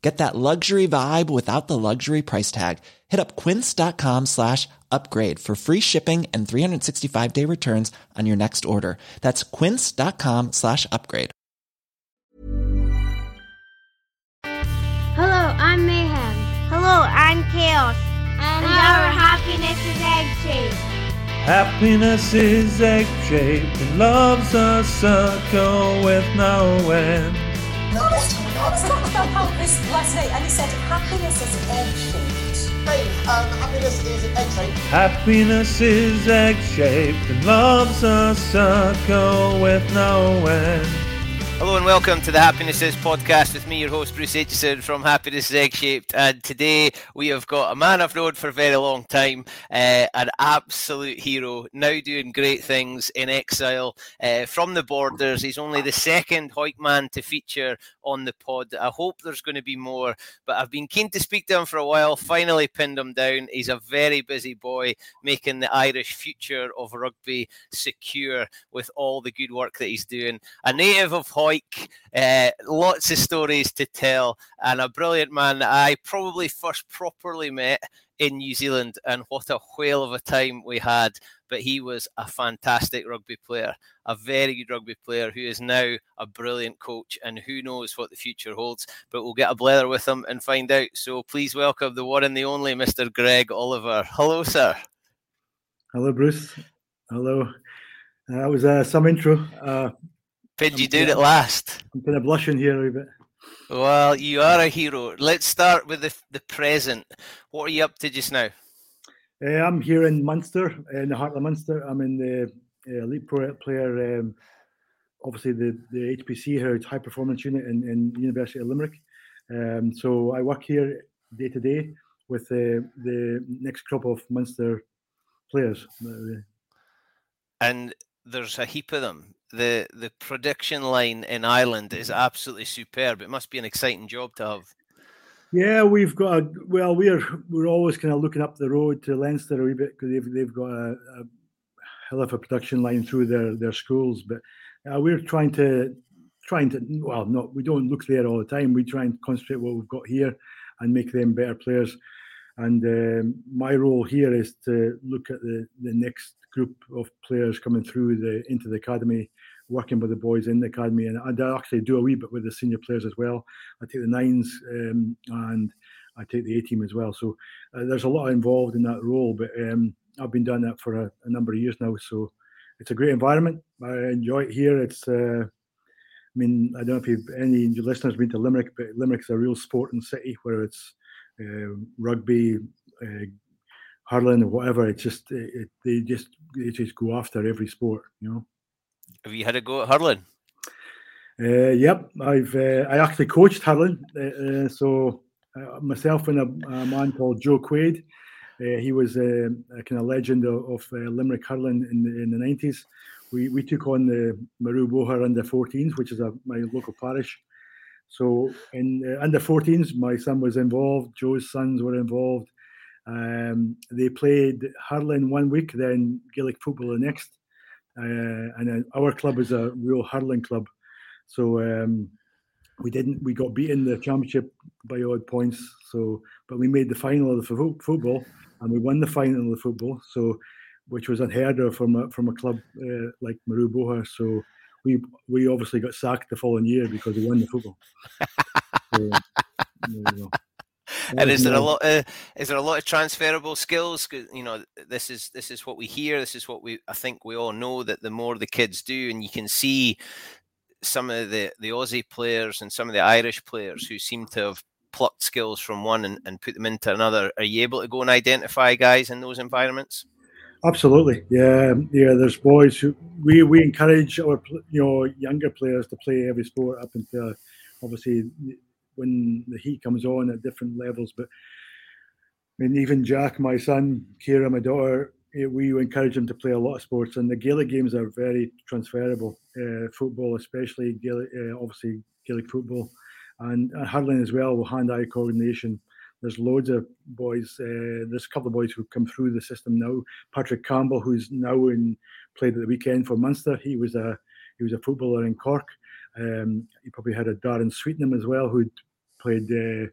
Get that luxury vibe without the luxury price tag. Hit up quince.com slash upgrade for free shipping and 365 day returns on your next order. That's quince.com slash upgrade. Hello, I'm Mayhem. Hello, I'm Chaos. And, our happiness is egg shaped. Happiness is egg shaped and love's a circle with no end. I was talking about this last night and he said happiness is egg shaped. Dave, um, happiness is egg shaped. Happiness is egg shaped and love's a circle with no end. Hello and welcome to the Happiness Is podcast with me, your host Bruce Aitchison from Happiness is Egg Shaped. And today we have got a man I've known for a very long time, uh, an absolute hero, now doing great things in exile uh, from the borders. He's only the second Hawick man to feature on the pod. I hope there's going to be more, but I've been keen to speak to him for a while. Finally pinned him down. He's a very busy boy, making the Irish future of rugby secure with all the good work that he's doing. A native of Uh, lots of stories to tell, and a brilliant man I probably first properly met in New Zealand. And what a whale of a time we had! But he was a fantastic rugby player, a very good rugby player who is now a brilliant coach, and who knows what the future holds. But we'll get a blether with him and find out. So please welcome the one and the only Mr. Greg Oliver. Hello, sir. Hello, Bruce. Hello. Uh, that was uh, some intro. Uh, Did you do it last? I'm kind of blushing here a wee bit. Well, you are a hero. Let's start with the, the present. What are you up to just now? Uh, I'm here in Munster, in the heart of Munster. I'm in the uh, elite pro player, um, obviously the, the HPC here, high performance unit in, in University of Limerick. Um, so I work here day to day with uh, the next crop of Munster players. And there's a heap of them. The the production line in Ireland is absolutely superb. It must be an exciting job to have. Yeah, we've got a, well, we're we're always kind of looking up the road to Leinster a wee bit because they've they've got a, a hell of a production line through their their schools, but uh, we're trying to trying to well, not we don't look there all the time. We try and concentrate what we've got here and make them better players. And um, my role here is to look at the the next group of players coming through the into the academy, working with the boys in the academy, and I actually do a wee bit with the senior players as well. I take the nines um, and I take the A team as well. So uh, there's a lot involved in that role, but um, I've been doing that for a, a, number of years now. So it's a great environment. I enjoy it here. It's uh, I mean, I don't know if any of your listeners been to Limerick, but Limerick's a real sporting city where it's uh, rugby, uh, hurling, or whatever. It's just it, it, they just they just go after every sport, you know. Have you had a go at hurling? Uh, yep, I've uh, I actually coached hurling. Uh, uh so uh, myself and a, a, man called Joe Quaid. Uh, he was a kind of legend of, of Limerick hurling in the, in the 90s. we, we took on the Maruboha under 14s, which is a, my local parish. So in uh, under 14s, my son was involved. Joe's sons were involved. Um, they played hurling one week, then Gaelic football the next. Uh, and then our club is a real hurling club. So um, we didn't. We got beaten the championship by odd points. So, but we made the final of the fo- football, and we won the final of the football. So, which was unheard of from a, from a club uh, like Maruboha. So, we we obviously got sacked the following year because we won the football. so, and is there a lot of uh, is there a lot of transferable skills? You know this is this is what we hear this is what we i think we all know that the more the kids do and you can see some of the the aussie players and some of the irish players who seem to have plucked skills from one and, and put them into another. Are you able to go and identify guys in those environments? Absolutely, yeah, um, yeah. There's boys who we we encourage our you know younger players to play every sport up until obviously when the heat comes on at different levels. But I mean, even Jack, my son, Kira, my daughter, eh, we encourage them to play a lot of sports, and the Gaelic games are very transferable. Uh, football, especially Gaelic, uh, obviously Gaelic football, and, hurling as well with hand-eye coordination. There's loads of boys. Uh, there's a couple of boys who come through the system now. Patrick Campbell, who's now in played at the weekend for Munster. He was a he was a footballer in Cork. Um, probably had a Darren Sweetnam as well, who played uh,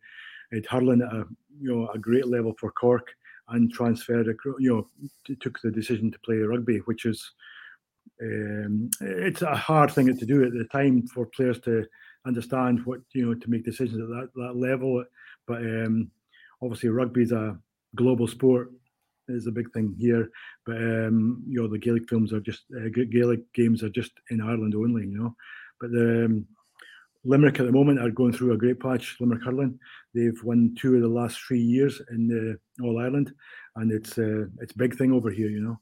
at hurling at a you know a great level for Cork and transferred. You know, took the decision to play rugby, which is um, it's a hard thing to do at the time for players to understand what you know to make decisions at that, that level. But um, obviously, rugby is a global sport is a big thing here. But um, you know, the Gaelic films are just uh, Gaelic games are just in Ireland only. You know, but the um, Limerick at the moment are going through a great patch. Limerick hurling, they've won two of the last three years in the All Ireland, and it's uh, it's a big thing over here. You know.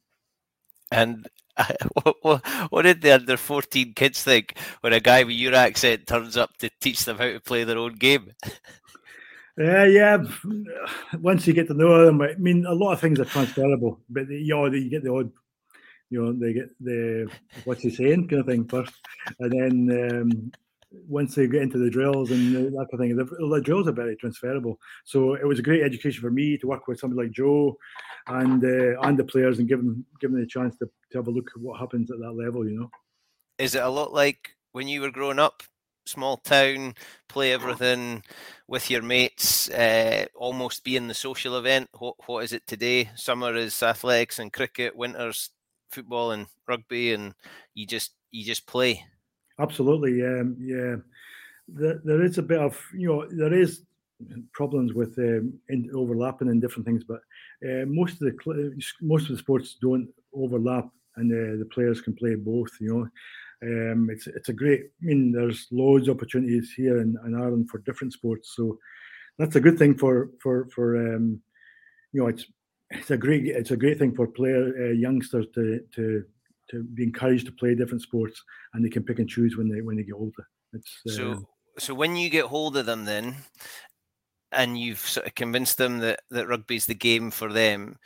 And what, what, what, did the under 14 kids think when a guy with your accent turns up to teach them how to play their own game? Uh, yeah, once you get to know them, I mean, a lot of things are transferable, but you know, you get the odd, you know, they get the what's he saying kind of thing first, and then um, once they get into the drills and that kind of thing, the, the, drills are very transferable. So it was a great education for me to work with somebody like Joe and uh, and the players and give them give them the chance to, to have a look at what happens at that level. You know, is it a lot like when you were growing up? small town, play everything with your mates, uh, almost being the social event. What what is it today? Summer is athletics and cricket, winter's football and rugby, and you just you just play. Absolutely, um, yeah. There, there is a bit of you know there is problems with um, in overlapping and different things, but uh, most of the most of the sports don't overlap, and uh, the players can play both. You know, um, it's it's a great. I mean, there's loads of opportunities here in, in, Ireland for different sports, so that's a good thing for for for um, you know it's it's a great it's a great thing for player uh, youngsters to to to be encouraged to play different sports, and they can pick and choose when they when they get older. It's uh, so so when you get hold of them then. And you've sort of convinced them that, that rugby's the game for them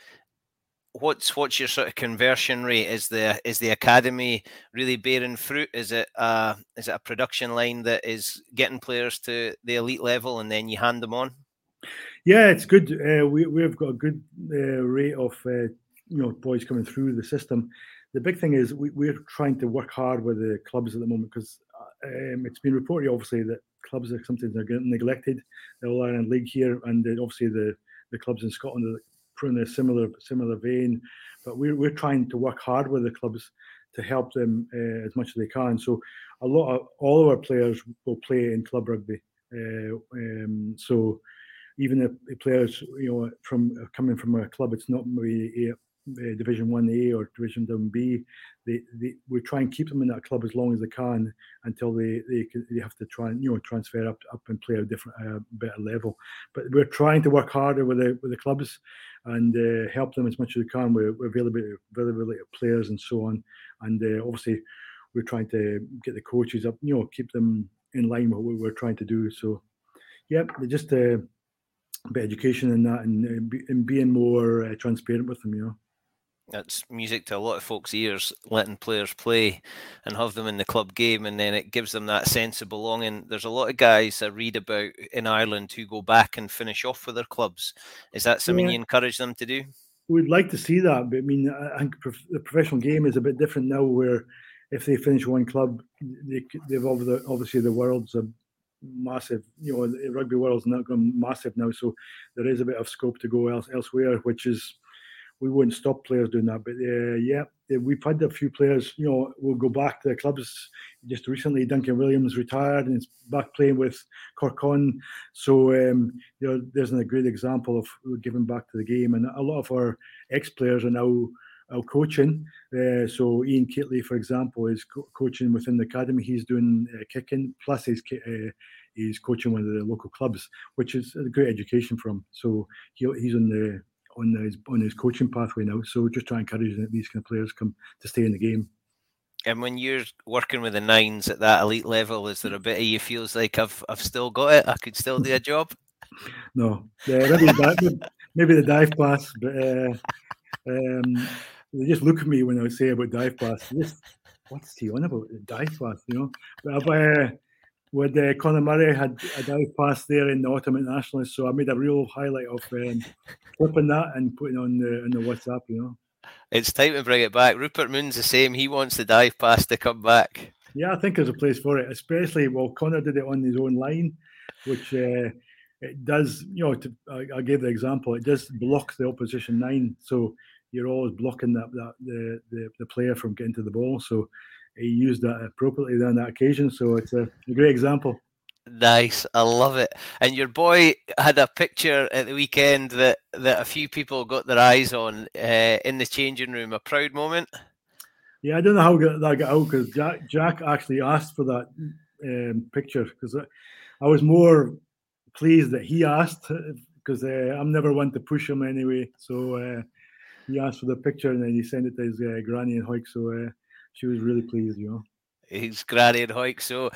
what's what's your sort of conversion rate? Is the is the academy really bearing fruit? Is it uh is it a production line that is getting players to the elite level and then you hand them on? Yeah, it's good. Uh, we we've got a good uh, rate of uh, you know boys coming through the system. The big thing is we, we're trying to work hard with the clubs at the moment because uh, um, it's been reported obviously that clubs are sometimes are getting neglected. The All Ireland League here and obviously the the clubs in Scotland are in a similar similar vein. But we're we're trying to work hard with the clubs to help them uh, as much as they can. So a lot of all of our players will play in club rugby. Uh, um, so even if players you know from coming from a club, it's not maybe uh, Division One A or Division One B, they, they we try and keep them in that club as long as they can until they they, they have to try and you know transfer up up and play a different uh, better level. But we're trying to work harder with the with the clubs and uh, help them as much as we can with, with availability, availability of players and so on. And uh, obviously, we're trying to get the coaches up, you know, keep them in line with what we're trying to do. So, yeah, just uh, a bit education in that and, uh, and being more uh, transparent with them, you know. That's music to a lot of folks' ears, letting players play and have them in the club game, and then it gives them that sense of belonging. There's a lot of guys I read about in Ireland who go back and finish off with their clubs. Is that something yeah. you encourage them to do? We'd like to see that, but I mean, I think the professional game is a bit different now, where if they finish one club, they, they've obviously the world's a massive, you know, the rugby world's not going massive now, so there is a bit of scope to go else, elsewhere, which is we wouldn't stop players doing that. But uh, yeah, we've had a few players. You know, we'll go back to the clubs. Just recently, Duncan Williams retired and is back playing with Cork Con. So um, you know, there's a great example of giving back to the game. And a lot of our ex-players are now out coaching. Uh, so Ian Keatley, for example, is co- coaching within the academy. He's doing uh, kicking, plus he's uh, he's coaching one of the local clubs, which is a great education for him. So he, he's on the on his on his coaching pathway now. So just try and encourage that these kind of players come to stay in the game. And when you're working with the nines at that elite level, is there a bit of you feels like I've I've still got it? I could still do a job. no, yeah, maybe, the, maybe the dive pass, but uh, um, they just look at me when I say about dive pass. Just, what's he on about? Dive pass, you know? But, uh, with uh, Conor Murray had a dive pass there in the Autumn Internationalist, so I made a real highlight of um, clipping that and putting on the on the WhatsApp. You know, it's time to bring it back. Rupert Moon's the same. He wants the dive pass to come back. Yeah, I think there's a place for it, especially well, Conor did it on his own line, which uh, it does. You know, to, I, I, gave the example. It does block the opposition nine, so you're always blocking that that the the, the player from getting to the ball. So he used that appropriately on that occasion. So it's a, a great example. Nice, I love it. And your boy had a picture at the weekend that that a few people got their eyes on uh, in the changing room. A proud moment. Yeah, I don't know how that got out because Jack Jack actually asked for that um, picture because I, I, was more pleased that he asked because uh, I'm never one to push him anyway. So uh, he asked for the picture and then he sent it to his uh, granny and Hawick. So uh, she was really pleased, you know. He's granny and Hawick. So,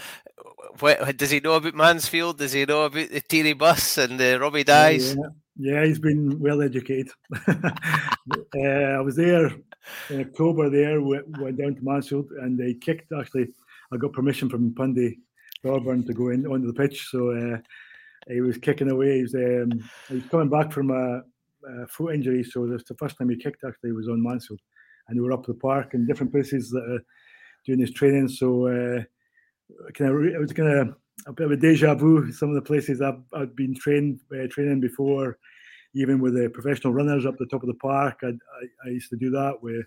what, does he know about Mansfield? Does he know about the Teeny bus and the Robbie Dyes? Yeah, yeah, he's been well educated. uh, I was there in October. There went, went down to Mansfield, and they kicked. Actually, I got permission from Pundy Thorburn to go in onto the pitch. So uh, he was kicking away. He was, um, he was coming back from a, a foot injury, so that's the first time he kicked. Actually, was on Mansfield and we were up the park in different places that uh, doing this training. So uh, kind of it was kind of a bit of a deja vu. Some of the places I've, I've been trained uh, training before, even with the professional runners up the top of the park. I, I, I used to do that with,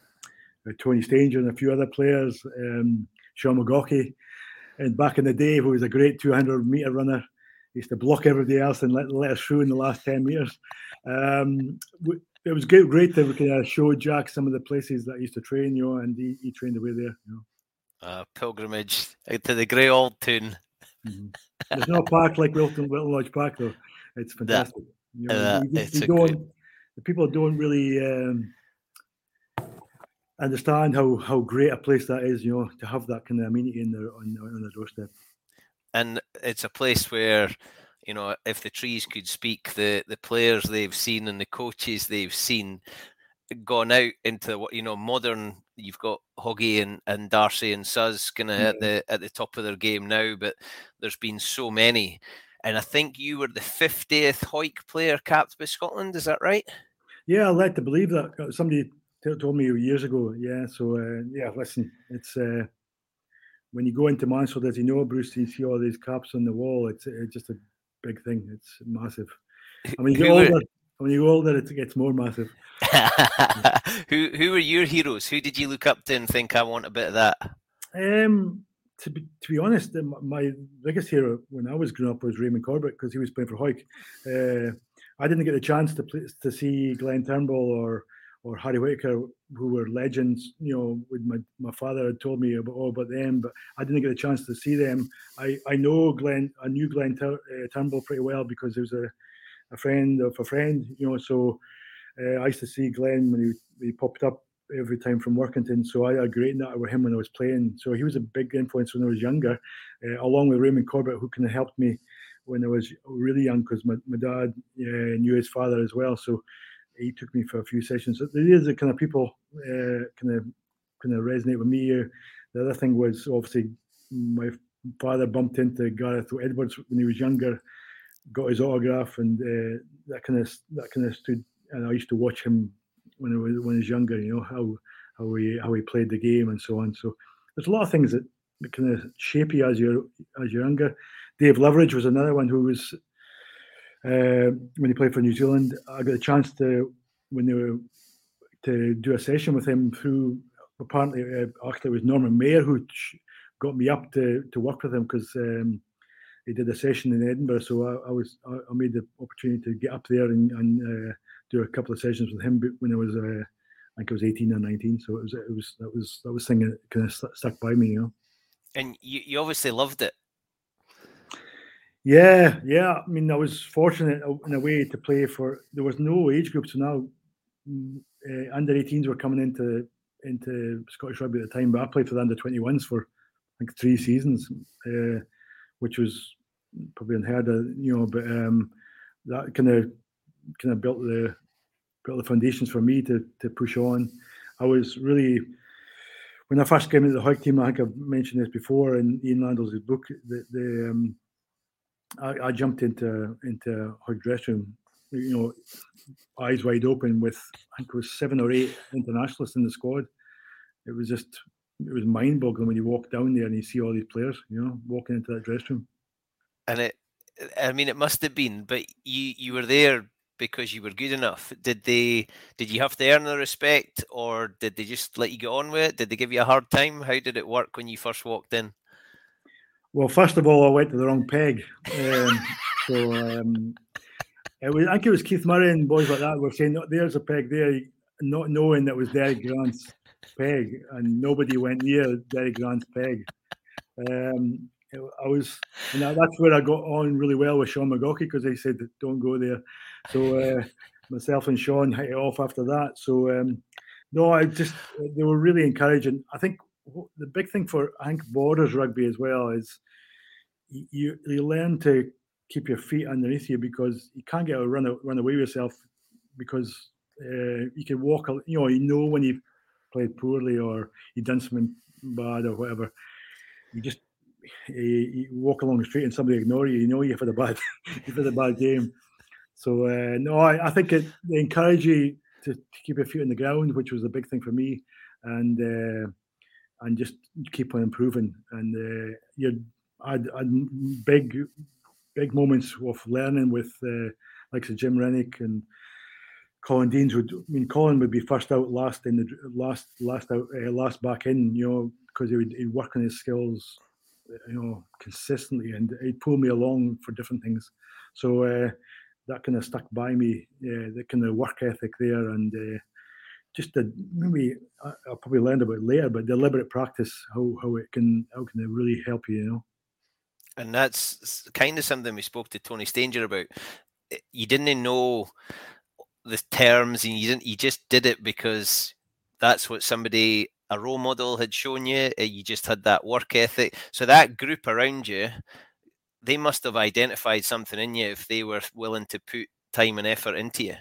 with, Tony Stanger and a few other players, um, Sean McGaughey. And back in the day, who was a great 200 meter runner, he used to block everybody else and let, let us through in the last 10 meters. Um, it was great, great to kind of show Jack some of the places that I used to train, you know, and he, he trained away there. You know. Uh, pilgrimage to the grey old tune. Mm-hmm. There's no park like Wilton, Wilton Lodge Park, though. It's fantastic. That, you know, uh, you, you don't, great... the people don't really um, understand how, how great a place that is, you know, to have that kind of amenity in their, on, on their doorstep. And it's a place where you know, if the trees could speak, the the players they've seen and the coaches they've seen gone out into what you know modern. You've got Hoggy and, and Darcy and Suz kind of at the at the top of their game now, but there's been so many. And I think you were the 50th Hawick player capped by Scotland. Is that right? Yeah, I'd like to believe that. Uh, somebody told me years ago. Yeah, so uh, yeah, listen, it's uh, when you go into Mansfield, as you know, Bruce, you see all these caps on the wall. It's, it's just a big thing. It's massive. I mean, you older. When you get older, it gets more massive. who who were your heroes? Who did you look up to and think I want a bit of that? Um, to be to be honest, my biggest hero when I was growing up was Raymond Corbett because he was playing for Hawick. Uh, I didn't get the chance to play, to see Glenn Turnbull or or Harry Whitaker, who were legends. You know, with my, my father had told me about all about them, but I didn't get a chance to see them. I, I know Glenn, I knew Glenn Tur- uh, Turnbull pretty well because he was a, a friend of a friend. You know, so uh, I used to see Glenn when he, he popped up every time from Workington. So I had a great night with him when I was playing. So he was a big influence when I was younger, uh, along with Raymond Corbett, who kind of helped me when I was really young because my, my dad uh, knew his father as well. So he took me for a few sessions. So there is the kind of people uh, kind of kind of resonate with me. The other thing was obviously my father bumped into Gareth Edwards when he was younger, got his autograph, and uh, that kind of that kind of stood. And I used to watch him when I was when I was younger. You know how how he how he played the game and so on. So there's a lot of things that, kind of shape you as you're as you're younger. Dave Loveridge was another one who was uh, when he played for New Zealand. I got a chance to when they were to do a session with him through apparently uh, actually it was Norman Mair who got me up to to work with him because um, he did a session in Edinburgh. So I, I was I, I, made the opportunity to get up there and, and uh, do a couple of sessions with him when I was uh, I think I was 18 or 19. So it was it was that was that was thing that kind of stuck by me, you know. And you, you obviously loved it. Yeah, yeah. I mean, I was fortunate in a way to play for. There was no age group, so now uh, under 18s were coming into into Scottish rugby at the time. But I played for the under 21s for think three seasons, uh, which was probably unheard of, you know. But um, that kind of kind of built the built the foundations for me to to push on. I was really when I first came into the Hawick team. I think I've mentioned this before in Ian Landell's book. The, the um, I, I, jumped into into Hawick dressing room, you know, eyes wide open with I think it was seven or eight internationalists in the squad. It was just it was mind boggling when you walk down there and you see all these players, you know, walking into that dressing room. And it, I mean, it must have been, but you you were there because you were good enough? Did they did you have to earn the respect or did they just let you get on with it? Did they give you a hard time? How did it work when you first walked in? Well, first of all, I went to the wrong peg. Um, so um, was, I think it was Keith Murray and boys like that were saying, "There's a peg there," not knowing that was Derek Grant's peg, and nobody went near Derek Grant's peg. Um, I was, and that's where I got on really well with Sean McGaughey because they said, "Don't go there." So uh, myself and Sean hit it off after that. So um, no, I just they were really encouraging. I think the big thing for I think borders rugby as well is you you learn to keep your feet underneath you because you can't get a run run away with yourself because uh, you can walk. You know, you know when you've played poorly or you've done something bad or whatever. You just you, you walk along the street and somebody ignore you. You know you've had a bad you've had a bad game. So uh, no, I, I think it, they encourage you to, to, keep your feet on the ground, which was a big thing for me, and uh, and just keep on improving. And uh, you had, had big big moments of learning with uh, like so Jim Renwick and Colin Deans would. I mean, Colin would be first out, last in the last last out, uh, last back in. You know, because he would he'd work on his skills, you know, consistently, and he'd pull me along for different things. So uh, that kind of stuck by me, uh, the kind of work ethic there, and uh, just the maybe I'll probably learn about later, but deliberate practice, how how it can how can it really help you, you know. And that's kind of something we spoke to Tony Stanger about. Eh, you didn't know the terms, and you didn't. You just did it because that's what somebody a role model had shown you. Eh, you just had that work ethic. So that group around you they must have identified something in you if they were willing to put time and effort into you.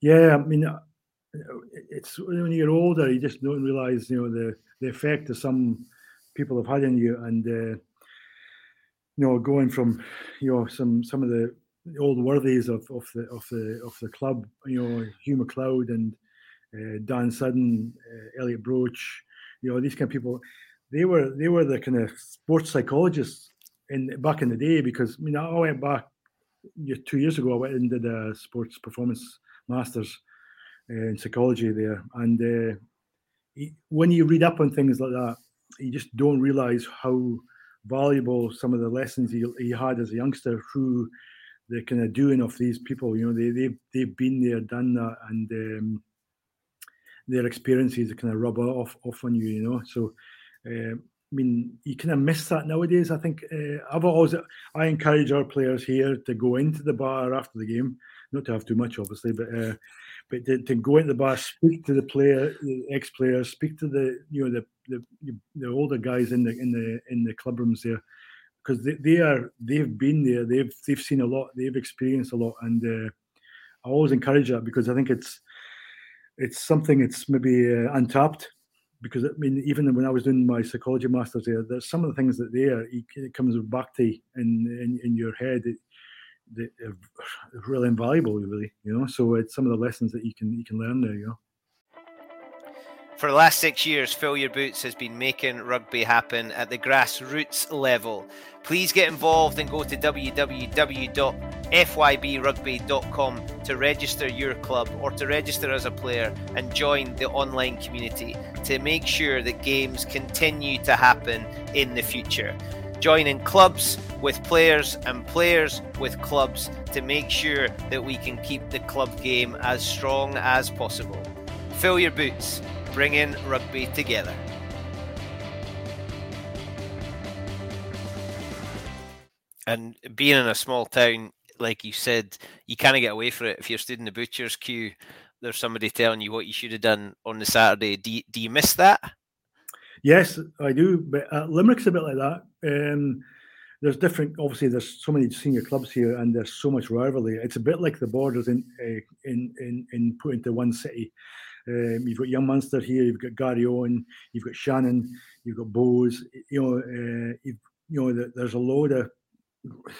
Yeah, I mean, uh, it's when you're older, you just don't realize, you know, the the effect that some people have had on you, and uh, you know, going from, you know, some some of the old worthies of, of the of the of the club, you know, Hugh McLeod and uh, Dan Sudden, uh, Elliot Broach, you know, these kind of people, they were they were the kind of sports psychologists in back in the day because I mean I went back two years ago. I went and did a sports performance masters in psychology there, and uh, when you read up on things like that, you just don't realize how valuable some of the lessons he, he had as a youngster through the kind of doing of these people. You know, they they've they've been there, done that, and um, their experiences kind of rub off off on you. You know, so. Uh, I mean, you kind of miss that nowadays. I think uh, I've always I encourage our players here to go into the bar after the game, not to have too much, obviously, but uh, but to, to, go into the bar, speak to the player, the ex-players, speak to the you know the the, the older guys in the in the in the club rooms there, because they, they are they've been there, they've they've seen a lot, they've experienced a lot, and uh, I always encourage that because I think it's it's something it's maybe uh, untapped. Because I mean, even when I was doing my psychology masters there, there's some of the things that there it comes back to in in, in your head. It, they're uh, really invaluable, really. You know, so it's some of the lessons that you can you can learn there. You know. For the last six years, Fill Your Boots has been making rugby happen at the grassroots level. Please get involved and go to www.fybrugby.com to register your club or to register as a player and join the online community to make sure that games continue to happen in the future. Join in clubs with players and players with clubs to make sure that we can keep the club game as strong as possible. Fill your boots bring in rugby together. And being in a small town, like you said, you kind of get away from it. If you're stood in the butcher's queue, there's somebody telling you what you should have done on the Saturday. Do you, do you miss that? Yes, I do. But uh, Limerick's a bit like that. Um, there's different. Obviously, there's so many senior clubs here, and there's so much rivalry. It's a bit like the borders in uh, in in in put into one city. Um, you've got Young Munster here. You've got Garryowen. You've got Shannon. You've got Bohs. You know, uh, you know, there's a load of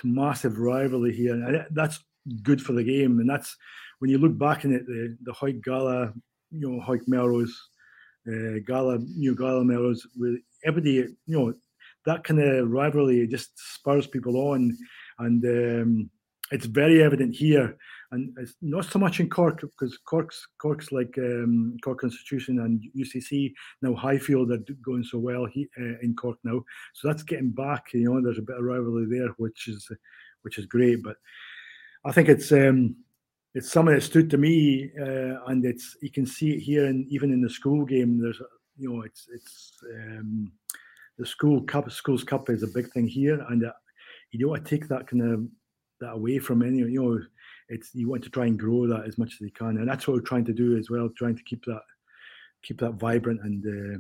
massive rivalry here, and that's good for the game. And that's when you look back in it, the the Hawick Gala, you know, Hawick Melrose, uh, Gala, New Gala Melrose, with everybody, you know, that kind of rivalry just spurs people on, and um, it's very evident here and it's not so much in Cork because Cork's Cork's like um, Cork Constitution and UCC now Highfield are going so well he, uh, in Cork now, so that's getting back. You know, there's a bit of rivalry there, which is which is great. But I think it's um, it's something that stood to me, uh, and it's you can see it here, and even in the school game, there's you know it's it's um, the school cup schools cup is a big thing here, and uh, you don't want to take that kind of that away from any you know it's you want to try and grow that as much as you can, and that's what we're trying to do as well, trying to keep that keep that vibrant and uh,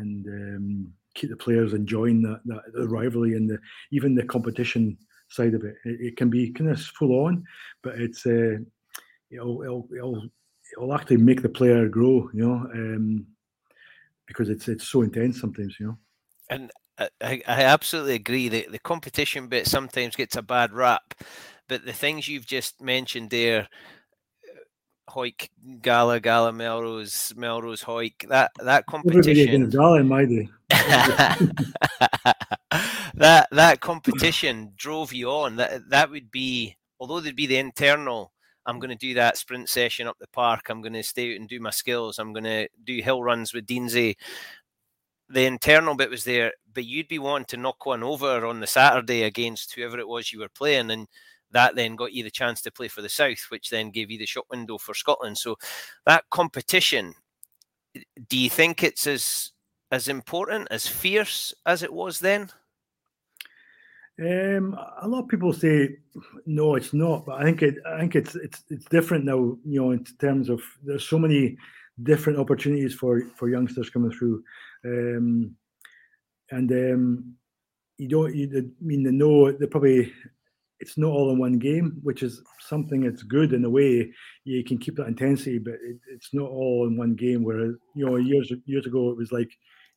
and um, keep the players enjoying that, that the rivalry and the even the competition side of it. It, it can be kind of full on, but it's uh, it'll, it'll, it'll it'll actually make the player grow, you know, um, because it's it's so intense sometimes, you know. And I, I absolutely agree that the competition bit sometimes gets a bad rap but the things you've just mentioned there, uh, Hawick, Gala, Gala, Melrose, Melrose, Hawick, that that competition. Gala in my day. that that competition drove you on. That that would be, although there'd be the internal. I'm going to do that sprint session up the park. I'm going to stay out and do my skills. I'm going to do hill runs with Deansy. The internal bit was there, but you'd be wanting to knock one over on the Saturday against whoever it was you were playing, and that then got you the chance to play for the South, which then gave you the shot window for Scotland. So that competition, do you think it's as as important, as fierce as it was then? Um, a lot of people say no, it's not, but I think it. I think it's it's it's different now. You know, in terms of there's so many different opportunities for for youngsters coming through, um, and um, you don't. You I mean, the no, they probably it's not all in one game, which is something that's good in a way. You can keep that intensity, but it, it's not all in one game. Where you know years years ago it was like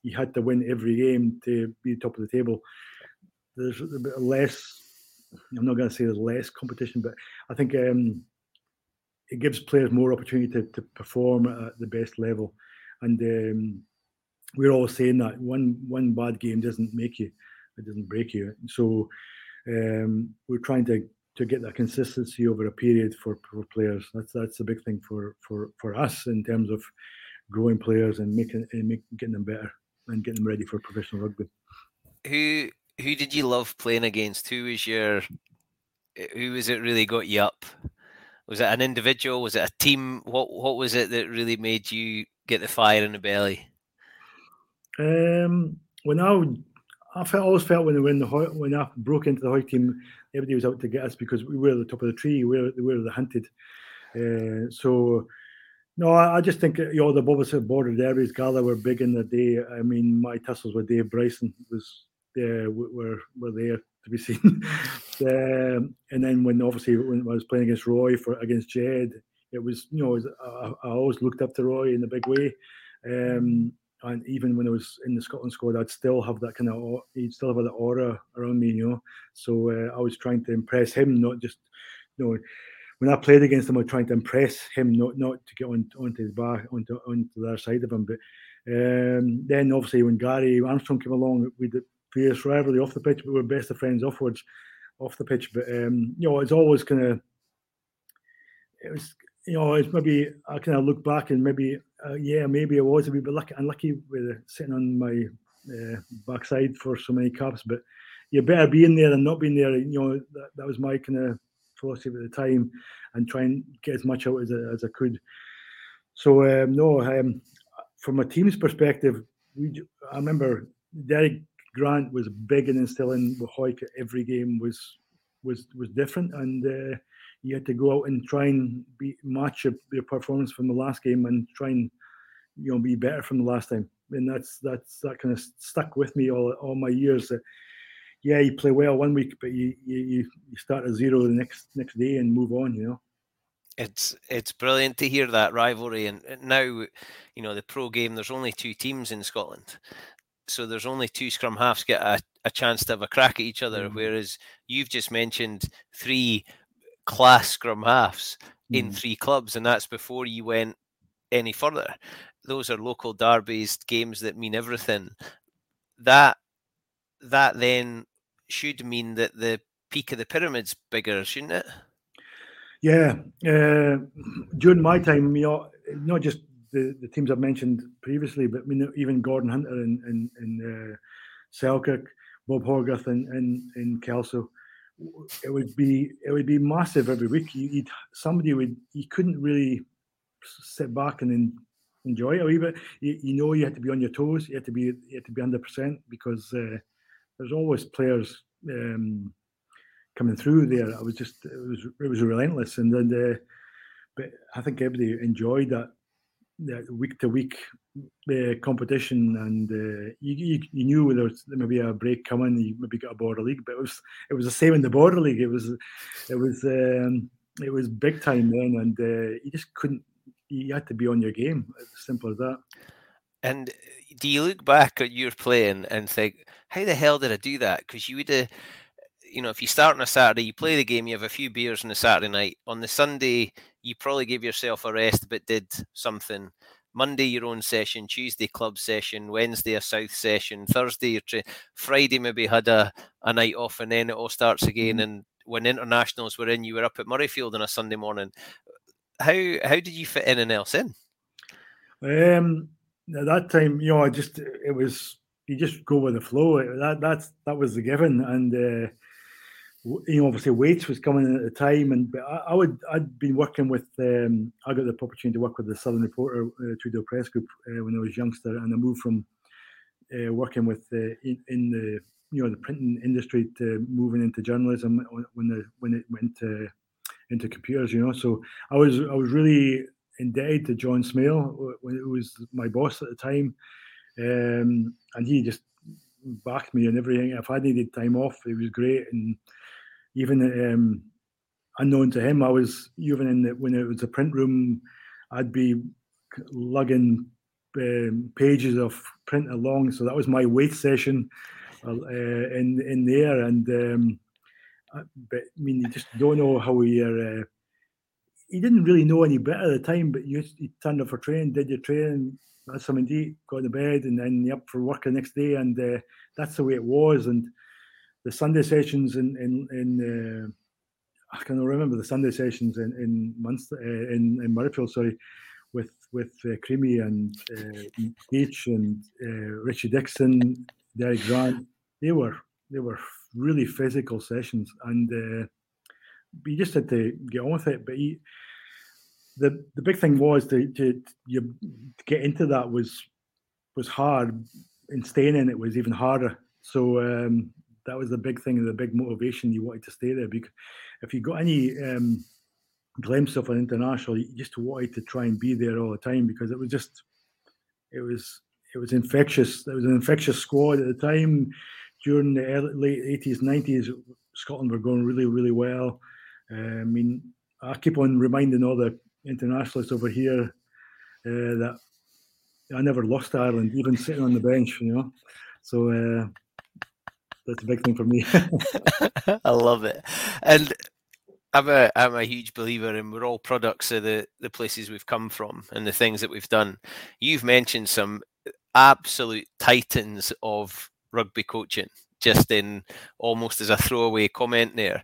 you had to win every game to be top of the table. There's a bit less. I'm not going to say there's less competition, but I think um, it gives players more opportunity to, to perform at the best level. And um, we're all saying that one one bad game doesn't make you, it doesn't break you. So um, we're trying to to get that consistency over a period for, for players. That's that's a big thing for for for us in terms of growing players and making and make, getting them better and getting them ready for professional rugby. Who who did you love playing against? Who was your who was it really got you up? Was it an individual? Was it a team? What what was it that really made you get the fire in the belly? Um, when I would I felt, always felt when when the when I broke into the Hawick team, everybody was out to get us because we were the top of the tree. We were, we were the hunted. Uh, so, no, I, I, just think you know the Bobbers border derbies, Gala were big in the day. I mean, my tussles with Dave Bryson was uh, were were there to be seen. um, and then when obviously when I was playing against Roy for against Jed, it was you know I, I, always looked up to Roy in a big way. Um, and even when I was in the Scotland squad, I'd still have that kind of he'd still have that aura around me, you know. So uh, I was trying to impress him, not just you know. When I played against him, I was trying to impress him, not not to get on onto his back, onto onto the other side of him. But um, then obviously when Gary Armstrong came along, we did fierce rivalry off the pitch, but we were best of friends offwards, off the pitch. But um, you know, it's always kind of it was you know, it's maybe I kind of look back and maybe uh, yeah, maybe I was a wee bit lucky, unlucky with sitting on my uh, backside for so many caps. But you better be in there than not being there. You know, that, that was my kind of philosophy at the time, and try and get as much out as, as I could. So um, no, um, from a team's perspective, we I remember Derek Grant was big in instilling with Hawick every game was was was different, and uh, you had to go out and try and be match your, your, performance from the last game and try and you know be better from the last time. And that's that's that kind of stuck with me all all my years. That yeah, you play well one week, but you you you start at zero the next next day and move on. You know. It's it's brilliant to hear that rivalry, and now you know the pro game. There's only two teams in Scotland, so there's only two scrum halves get a, a chance to have a crack at each other. Mm-hmm. Whereas you've just mentioned three class scrum halves mm-hmm. in three clubs, and that's before you went any further. Those are local derbies, games that mean everything. That that then should mean that the peak of the pyramid's bigger, shouldn't it? Yeah, uh, during my time, you know, not just the, the teams I've mentioned previously, but I mean, even Gordon Hunter and in, in, in uh, Selkirk, Bob Horgarth and in, in Kelso, it would be it would be massive every week. You, somebody would you couldn't really sit back and enjoy it a wee bit. You, you, know you had to be on your toes. You had to be you had to be hundred percent because uh, there's always players um, coming through there. I was just it was it was relentless, and then uh, but I think everybody enjoyed that that week to week uh, competition, and uh, you, you, you knew there was maybe a break coming. You maybe got a border league, but it was it was the same in the border league. It was it was um, it was big time then, and uh, you just couldn't. You had to be on your game. Simple as that. And do you look back at your playing and think, how the hell did I do that? Because you would have you know, if you start on a Saturday, you play the game, you have a few beers on the Saturday night. On the Sunday, you probably gave yourself a rest, but did something. Monday, your own session. Tuesday, club session. Wednesday, a South session. Thursday, your tra- Friday, maybe had a, a night off, and then it all starts again. Mm-hmm. And when internationals were in, you were up at Murrayfield on a Sunday morning. How how did you fit anything else in? Um, at that time, you know, I just it was you just go with the flow. That that's that was the given, and uh, you know, obviously Waits was coming at the time, and but I, I, would I'd been working with um, I got the opportunity to work with the Southern Reporter uh, Tweeddale Press Group uh, when I was youngster, and I moved from uh, working with uh, in, in, the you know the printing industry to moving into journalism when the when it went to, into computers, you know. So I was I was really indebted to John Smale when it was my boss at the time, um, and he just backed me and everything. If I needed time off, it was great and even um, unknown to him, I was even in the, when it was a print room, I'd be lugging um, pages of print along. So that was my weight session uh, in in there, and um, but I mean, you just don't know how you're. Uh, he didn't really know any better at the time, but you, you turned up for training, did your training, had something to eat, got to bed, and then you're up for work the next day, and uh, that's the way it was. And the Sunday sessions in in in uh, I can remember the Sunday sessions in in Munster uh, in in Murrayfield, sorry, with with uh, Creamy and uh, H and uh, Richie Dixon, Derek Grant. They were they were really physical sessions, and uh, you just had to get on with it. But he, the the big thing was to to, you, to get into that was was hard, and staying in it was even harder. So um, that was the big thing, the big motivation you wanted to stay there. Because if you got any um, glimpse of an international, you just wanted to try and be there all the time because it was just, it was, it was infectious. it was an infectious squad at the time. during the early, late eighties, nineties, Scotland were going really, really well. Uh, I mean, I keep on reminding all the internationalists over here uh, that I never lost Ireland, even sitting on the bench. You know, so uh, that's a big thing for me. I love it, and I'm a I'm a huge believer, and we're all products of the the places we've come from and the things that we've done. You've mentioned some absolute titans of rugby coaching, just in almost as a throwaway comment there.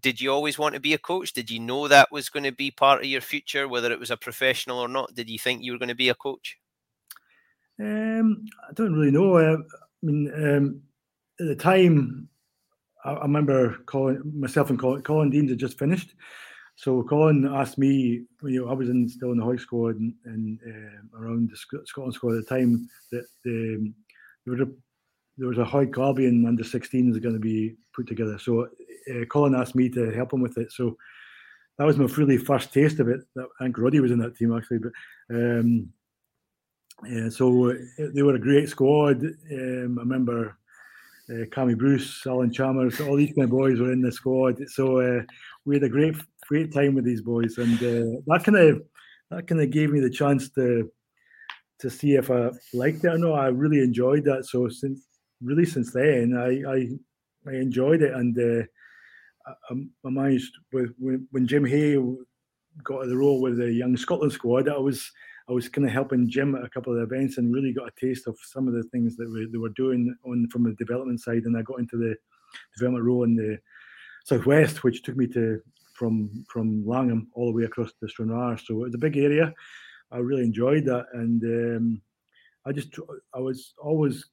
Did you always want to be a coach? Did you know that was going to be part of your future, whether it was a professional or not? Did you think you were going to be a coach? Um, I don't really know. Uh, I mean, um, at the time, I, I remember calling myself and Colin, Colin Deans had just finished. So Colin asked me, you know, I was in, still in the high squad and, and uh, around the Scotland squad at the time that um, there was a there was a Hawick Albion under 16s going to be put together. So uh, Colin asked me to help him with it. So that was my really first taste of it. I think Roddy was in that team actually, but um, yeah, so uh, they were a great squad. Um, I remember uh, Cammy Bruce, Alan Chalmers, all these kind of boys were in the squad. So uh, we had a great, great time with these boys, and uh, that kind of that kind of gave me the chance to to see if I liked it or not. I really enjoyed that. So since really since then, I I, I enjoyed it, and uh, I, I, managed with when, when Jim Hay got the role with the young Scotland squad. I was I was kind of helping Jim at a couple of events and really got a taste of some of the things that we, they were doing on from the development side. And I got into the development role in the southwest, which took me to from from Langholm all the way across to Stranraer. So it was a big area. I really enjoyed that, and um, I just I was always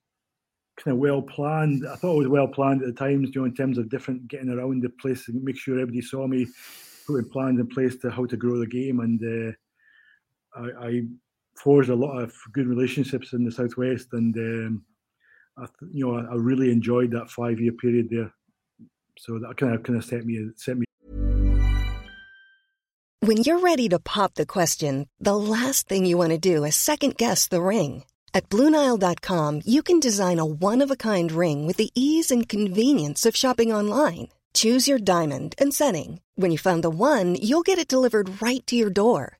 kind of well planned. I thought it was well planned at the times, you know, in terms of different getting around the place and make sure everybody saw me, putting plans in place to how to grow the game and. Uh, I, I forged a lot of good relationships in the southwest, and um, I, you know, I, I really enjoyed that five year period there. So that kind of kind of set me set me. When you're ready to pop the question, the last thing you want to do is second guess the ring. At BlueNile.com, you can design a one of a kind ring with the ease and convenience of shopping online. Choose your diamond and setting. When you find the one, you'll get it delivered right to your door.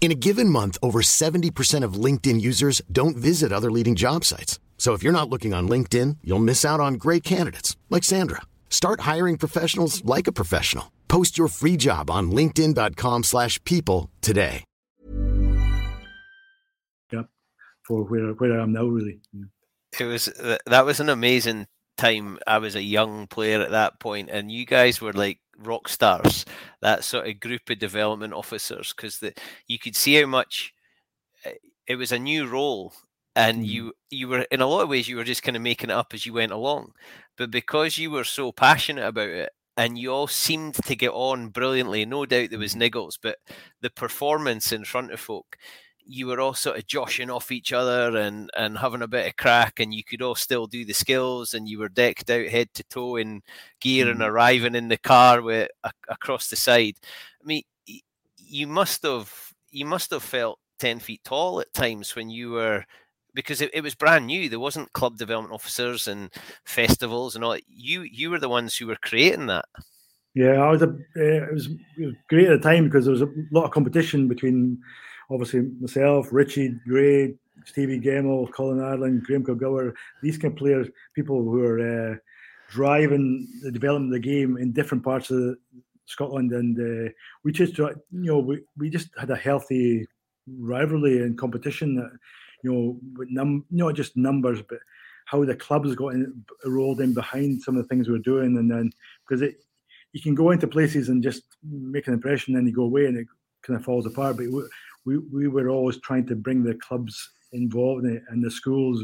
In a given month, over 70% of LinkedIn users don't visit other leading job sites. So if you're not looking on LinkedIn, you'll miss out on great candidates like Sandra. Start hiring professionals like a professional. Post your free job on linkedin.com/people today. Yeah, for where where I am now really. Yeah. It was that was an amazing time. I was a young player at that point and you guys were like rock stars, that sort of group of development officers, because you could see how much eh, it was a new role and mm. you you were in a lot of ways you were just kind of making it up as you went along but because you were so passionate about it and you all seemed to get on brilliantly no doubt there was mm. niggles but the performance in front of folk you were all sort of joshing off each other and and having a bit of crack and you could all still do the skills and you were decked out head to toe in gear mm. and arriving in the car with a, across the side. I mean you must have you must have felt 10 feet tall at times when you were because it, it was brand new there wasn't club development officers and festivals and all you you were the ones who were creating that. Yeah i was a uh, it, was, it was great at the time because there was a lot of competition between obviously myself, Richie Gray, Stevie Gemmell, Colin Ireland, Graham Kilgour, these kind of players, people who are uh, driving the development of the game in different parts of Scotland, and uh, we just, you know, we, we just had a healthy rivalry and competition that, you know, with num- not just numbers, but how the clubs got in, rolled in behind some of the things we are doing, and then because it, you can go into places and just make an impression, and you go away, and it kind of falls apart. But we, we, we were always trying to bring the clubs involved in and the schools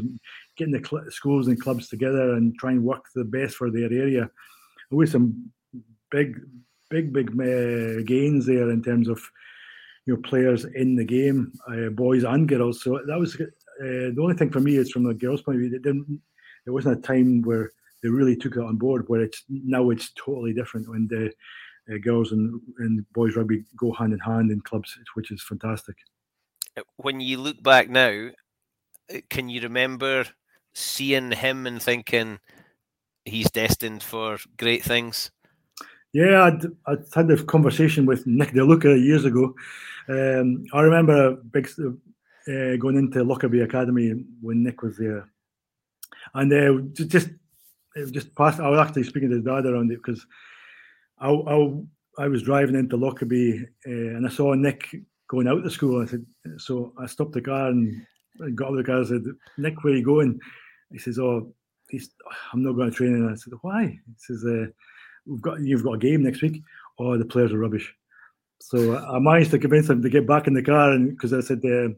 getting the cl- schools and clubs together and try and work the best for their area. With some big, big, big uh, gains there in terms of you know players in the game, uh, boys and girls. So that was uh, the only thing for me is from the girls' point of view. It didn't. It wasn't a time where they really took it on board. Where it's now it's totally different when the uh, girls and, and boys rugby go hand in hand in clubs, which is fantastic. When you look back now, can you remember seeing him and thinking he's destined for great things? Yeah, I'd, I'd had a conversation with Nick DeLuca years ago. Um, I remember big, uh, going into Lockerbie Academy when Nick was there, and uh, just just past. I was actually speaking to his dad around it because I, I, I was driving into Lockerbie uh, and I saw Nick going out to school. I said, so I stopped the car and got out of the car. I said, Nick, where are you going? He says, oh, he's, I'm not going to training. I said, why? He says, uh, we've got you've got a game next week. Oh, the players are rubbish. So I managed to convince him to get back in the car, and because I said, uh,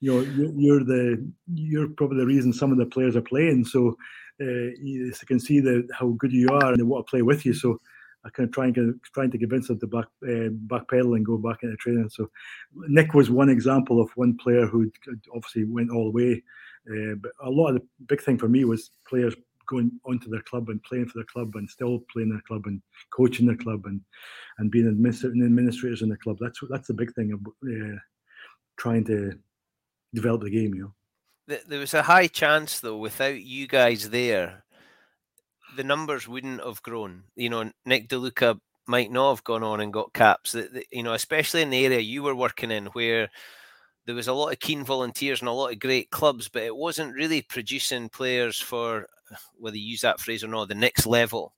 you know, you're the you're probably the reason some of the players are playing. So uh, you can see the how good you are, and they want to play with you. So I kind of trying to trying to convince them to back uh, backpedal and go back into training. So Nick was one example of one player who obviously went all the way. Uh, but a lot of the big thing for me was players going onto their club and playing for their club and still playing their club and coaching their club and and being administrators in the club. That's that's the big thing of uh, trying to develop the game. You know, there was a high chance though, without you guys there, the numbers wouldn't have grown. You know, Nick DeLuca might not have gone on and got caps. That you know, especially in the area you were working in, where there was a lot of keen volunteers and a lot of great clubs, but it wasn't really producing players for whether you use that phrase or not, the next level.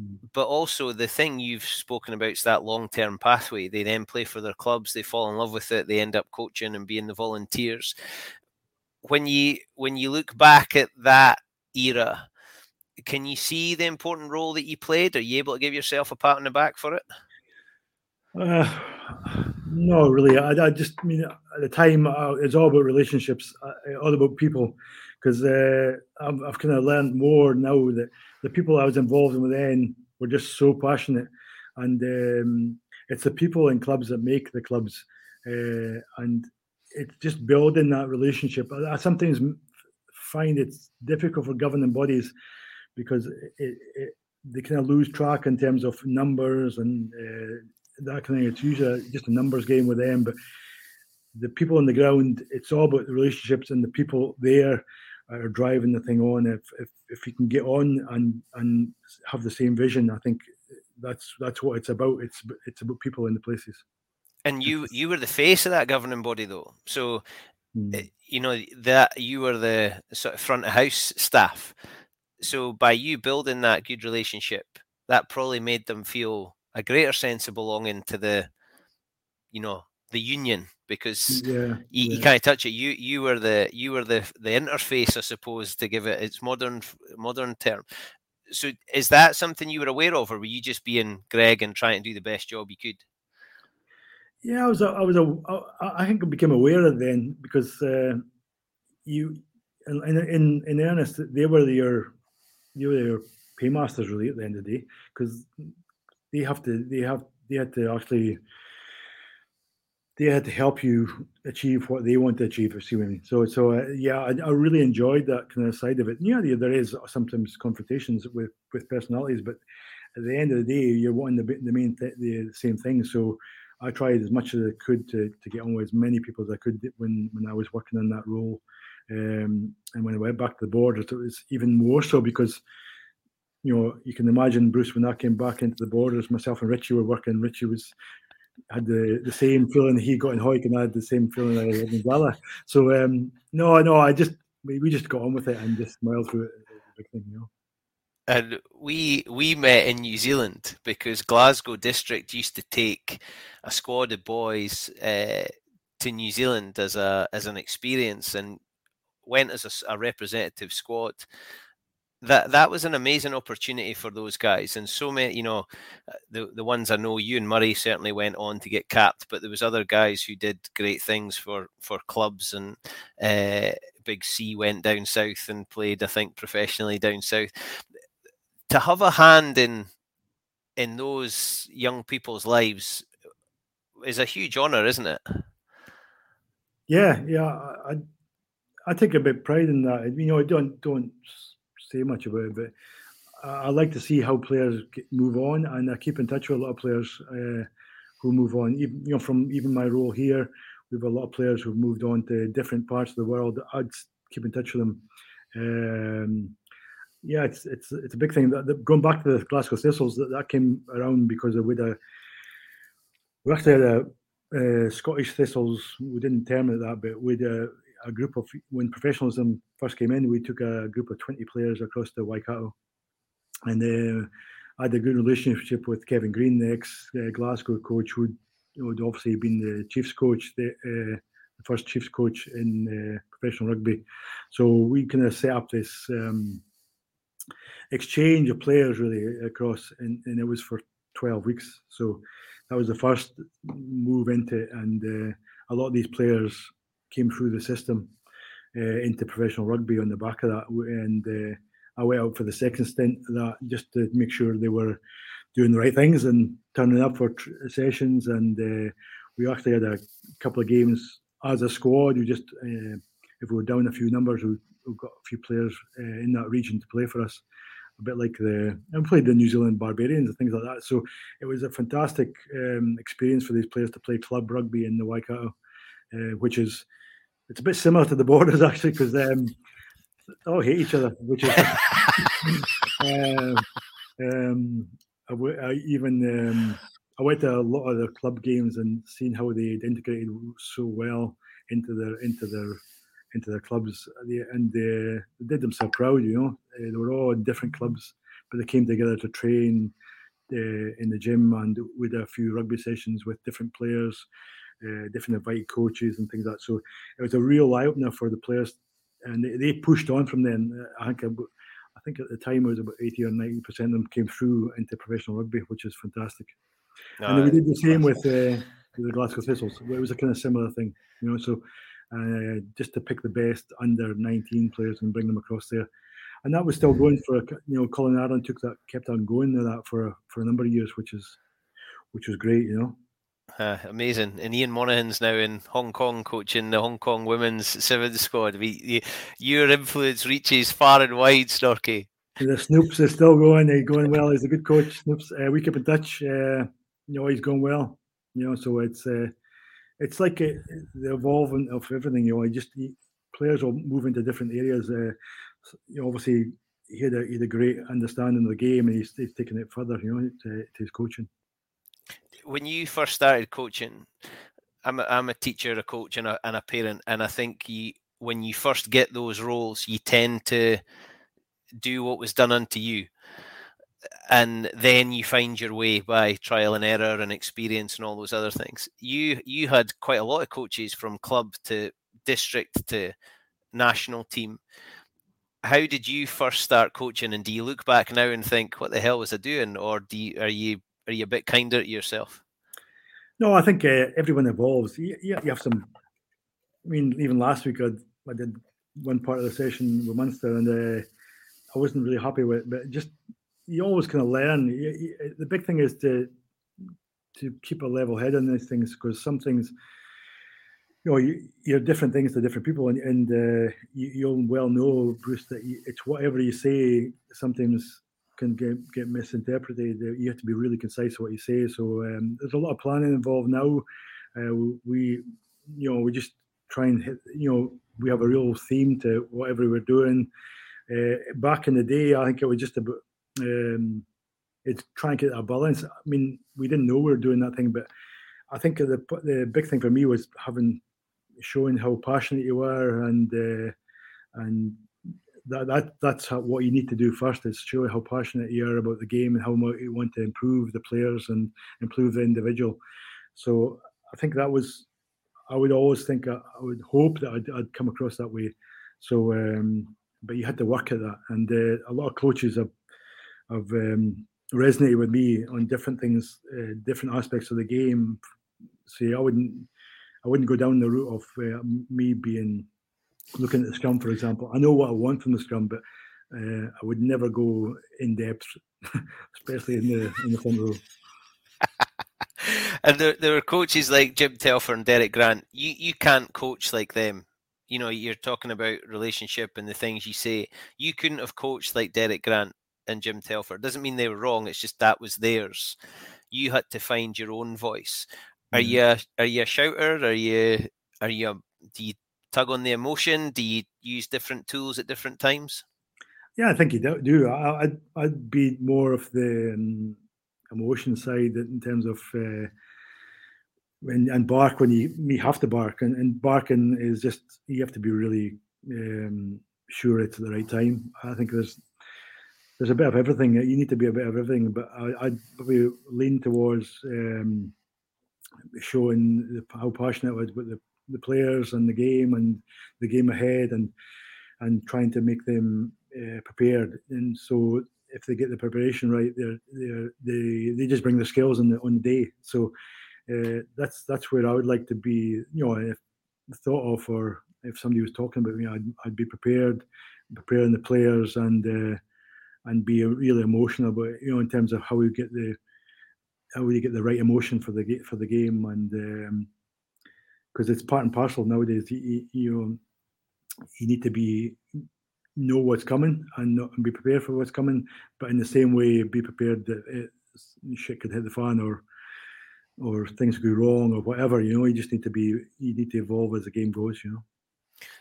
Mm. But also the thing you've spoken about is that long term pathway. They then play for their clubs, they fall in love with it, they end up coaching and being the volunteers. When you when you look back at that era, can you see the important role that you played? Are you able to give yourself a pat on the back for it? Uh, no, really. I, I, just mean at the time uh, it's all about relationships, uh, all about people because uh, I've, I've kind of learned more now that the people I was involved with then were just so passionate, and um, it's the people in clubs that make the clubs, uh, and it's just building that relationship. I, I, sometimes find it's difficult for governing bodies because it, it, they kind of lose track in terms of numbers and uh, that kind of thing. It's usually just a numbers game with them, but the people on the ground, it's all about the relationships and the people there are driving the thing on. If if if you can get on and and have the same vision, I think that's that's what it's about. It's it's about people in the places. And you you were the face of that governing body, though. So mm. you know that you were the sort of front of house staff. So by you building that good relationship, that probably made them feel a greater sense of belonging to the, you know, the union because yeah, you, yeah. you can't touch it. You you were the you were the the interface, I suppose, to give it its modern modern term. So is that something you were aware of, or were you just being Greg and trying to do the best job you could? Yeah, I was. A, I was. A, I think I became aware of then because uh, you, in, in in earnest, they were your, you were your paymasters really at the end of the day because they have to. They have. They had to actually they had to help you achieve what they want to achieve. You See what I mean? So, so uh, yeah, I, I, really enjoyed that kind of side of it. And Yeah, there is sometimes confrontations with with personalities, but at the end of the day, you're wanting the the main th- the same thing. So, I tried as much as I could to to get on with as many people as I could when when I was working in that role. Um, and when I went back to the borders, it was even more so because you know, you can imagine Bruce when I came back into the borders, myself and Richie were working. Richie was had the, the same feeling he got in Hawick and I had the same feeling I had in Gala. So um, no, no, I just we, we just got on with it and just smiled through it. You know. And we we met in New Zealand because Glasgow District used to take a squad of boys uh, to New Zealand as a as an experience and went as a, a representative squad that that was an amazing opportunity for those guys and so many you know uh, the the ones i know you and murray certainly went on to get capped but there was other guys who did great things for for clubs and uh, Big C went down south and played, I think, professionally down south. To have a hand in in those young people's lives is a huge honour, isn't it? Yeah, yeah. I I take a bit pride in that. You know, I don't don't say much about it, but I like to see how players move on, and I keep in touch with a lot of players uh, who move on. Even you know, from even my role here, we have a lot of players who've moved on to different parts of the world. I'd keep in touch with them. Um, yeah, it's it's it's a big thing. Going back to the Glasgow Thistles, that, that came around because of with a we actually had a uh, Scottish Thistles. We didn't term it that, but with a, a group of when professionalism first came in, we took a group of twenty players across the Waikato and uh, I had a good relationship with Kevin Green, the ex uh, Glasgow coach, who'd, who'd, obviously been the Chiefs coach, the, uh, the first Chiefs coach in uh, professional rugby. So we kind of set up this um, exchange of players really across, and, and, it was for 12 weeks. So that was the first move into it, and uh, a lot of these players came through the system uh, into professional rugby on the back of that, and I went out for the second stint of that just to make sure they were doing the right things and turning up for tr- sessions. And uh, we actually had a couple of games as a squad. We just, uh, if we were down a few numbers, we, we got a few players uh, in that region to play for us. A bit like the, and played the New Zealand Barbarians and things like that. So it was a fantastic um, experience for these players to play club rugby in the Waikato, uh, which is, it's a bit similar to the borders actually, because um, all hate each other, which is um, um, even um, I went to a lot of the club games and seen how they integrated so well into their into their into their clubs, and they, they did them so proud. You know, uh, they were all in different clubs, but they came together to train uh, in the gym and with a few rugby sessions with different players, uh, different invited coaches and things like that. So it was a real eye opener for the players and they, they pushed on from then. I think I think at the time it was about eighty or ninety percent of them came through into professional rugby, which is fantastic. No, and we did the same with, uh, with the Glasgow Thistles. It was a kind of similar thing, you know. So uh, just to pick the best under nineteen players and bring them across there, and that was still going for you know. Colin Aaron took that, kept on going to that for for a number of years, which is which was great, you know. Uh, amazing. And Ian Monaghan's now in Hong Kong coaching the Hong Kong women's sevens squad. We, your influence reaches far and wide, Snorky. The Snoops is still going. He's going well. He's a good coach. Snoops. Uh, we keep in touch. Uh, you know, he's going well. You know, so it's uh, it's like uh, the evolving of everything. You know, just players will move into different areas. Uh, you know, obviously he had a he had a great understanding of the game, and he's, he's taking it further. You know, to, to his coaching when you first started coaching, I'm a, I'm a teacher, a coach, and a, and a parent, and I think you when you first get those roles, you tend to do what was done unto you, and then you find your way by trial and error and experience and all those other things. You you had quite a lot of coaches from club to district to national team. How did you first start coaching, and do you look back now and think, "What the hell was I doing?" Or do you, are you are you a bit kinder to yourself? No, I think uh, everyone evolves. You, you, have some. I mean, even last week I, I did one part of the session with Munster, and uh, I wasn't really happy with it. But just you always kind of learn. You, you, the big thing is to to keep a level head on these things because some things, you know, you, you're different things to different people, and, and uh, you, will well know, Bruce, that it's whatever you say. Sometimes can get, get misinterpreted. You have to be really concise what you say. So um, there's a lot of planning involved now. Uh, we, you know, we just try and hit, you know, we have a real theme to whatever we're doing. Uh, back in the day, I think it was just about um, it's trying to get a balance. I mean, we didn't know we were doing that thing, but I think the the big thing for me was having showing how passionate you were and uh, and that, that that's how, what you need to do first is show how passionate you are about the game and how much you want to improve the players and improve the individual. So I think that was I would always think I, I would hope that I'd, I'd, come across that way. So, um, but you had to work at that, and uh, a lot of coaches have have um, resonated with me on different things, uh, different aspects of the game. See, I wouldn't I wouldn't go down the route of uh, me being looking at the scrum, for example. I know what I want from the scrum, but uh, I would never go in depth, especially in the in the front row. and there, there were coaches like Jim Telfer and Derek Grant. You you can't coach like them. You know, you're talking about relationship and the things you say. You couldn't have coached like Derek Grant and Jim Telfer. It doesn't mean they were wrong. It's just that was theirs. You had to find your own voice. Are mm-hmm. you a, are you a shouter? Are you are you a, do you tug on the emotion? Do you use different tools at different times? Yeah, I think you do. I, would I'd be more of the um, emotion side in terms of uh, when and bark when you me have to bark and, and barking is just you have to be really um, sure it's the right time. I think there's there's a bit of everything. You need to be a bit of everything, but I, I'd probably lean towards um, showing the, how passionate I was with the, the players and the game and the game ahead and and trying to make them uh, prepared. And so if they get the preparation right, they're, they're, they they just bring the skills on the on the day. So uh, that's that's where I would like to be. You know, if thought of or if somebody was talking about me, I'd, I'd be prepared, preparing the players and uh, and be really emotional about you know in terms of how we get the how we get the right emotion for the for the game and because it's part and parcel nowadays. You, you you need to be know what's coming and, not, and be prepared for what's coming, but in the same way, be prepared that it, shit could hit the fan or or things go wrong or whatever. You know, you just need to be you need to evolve as the game goes. You know.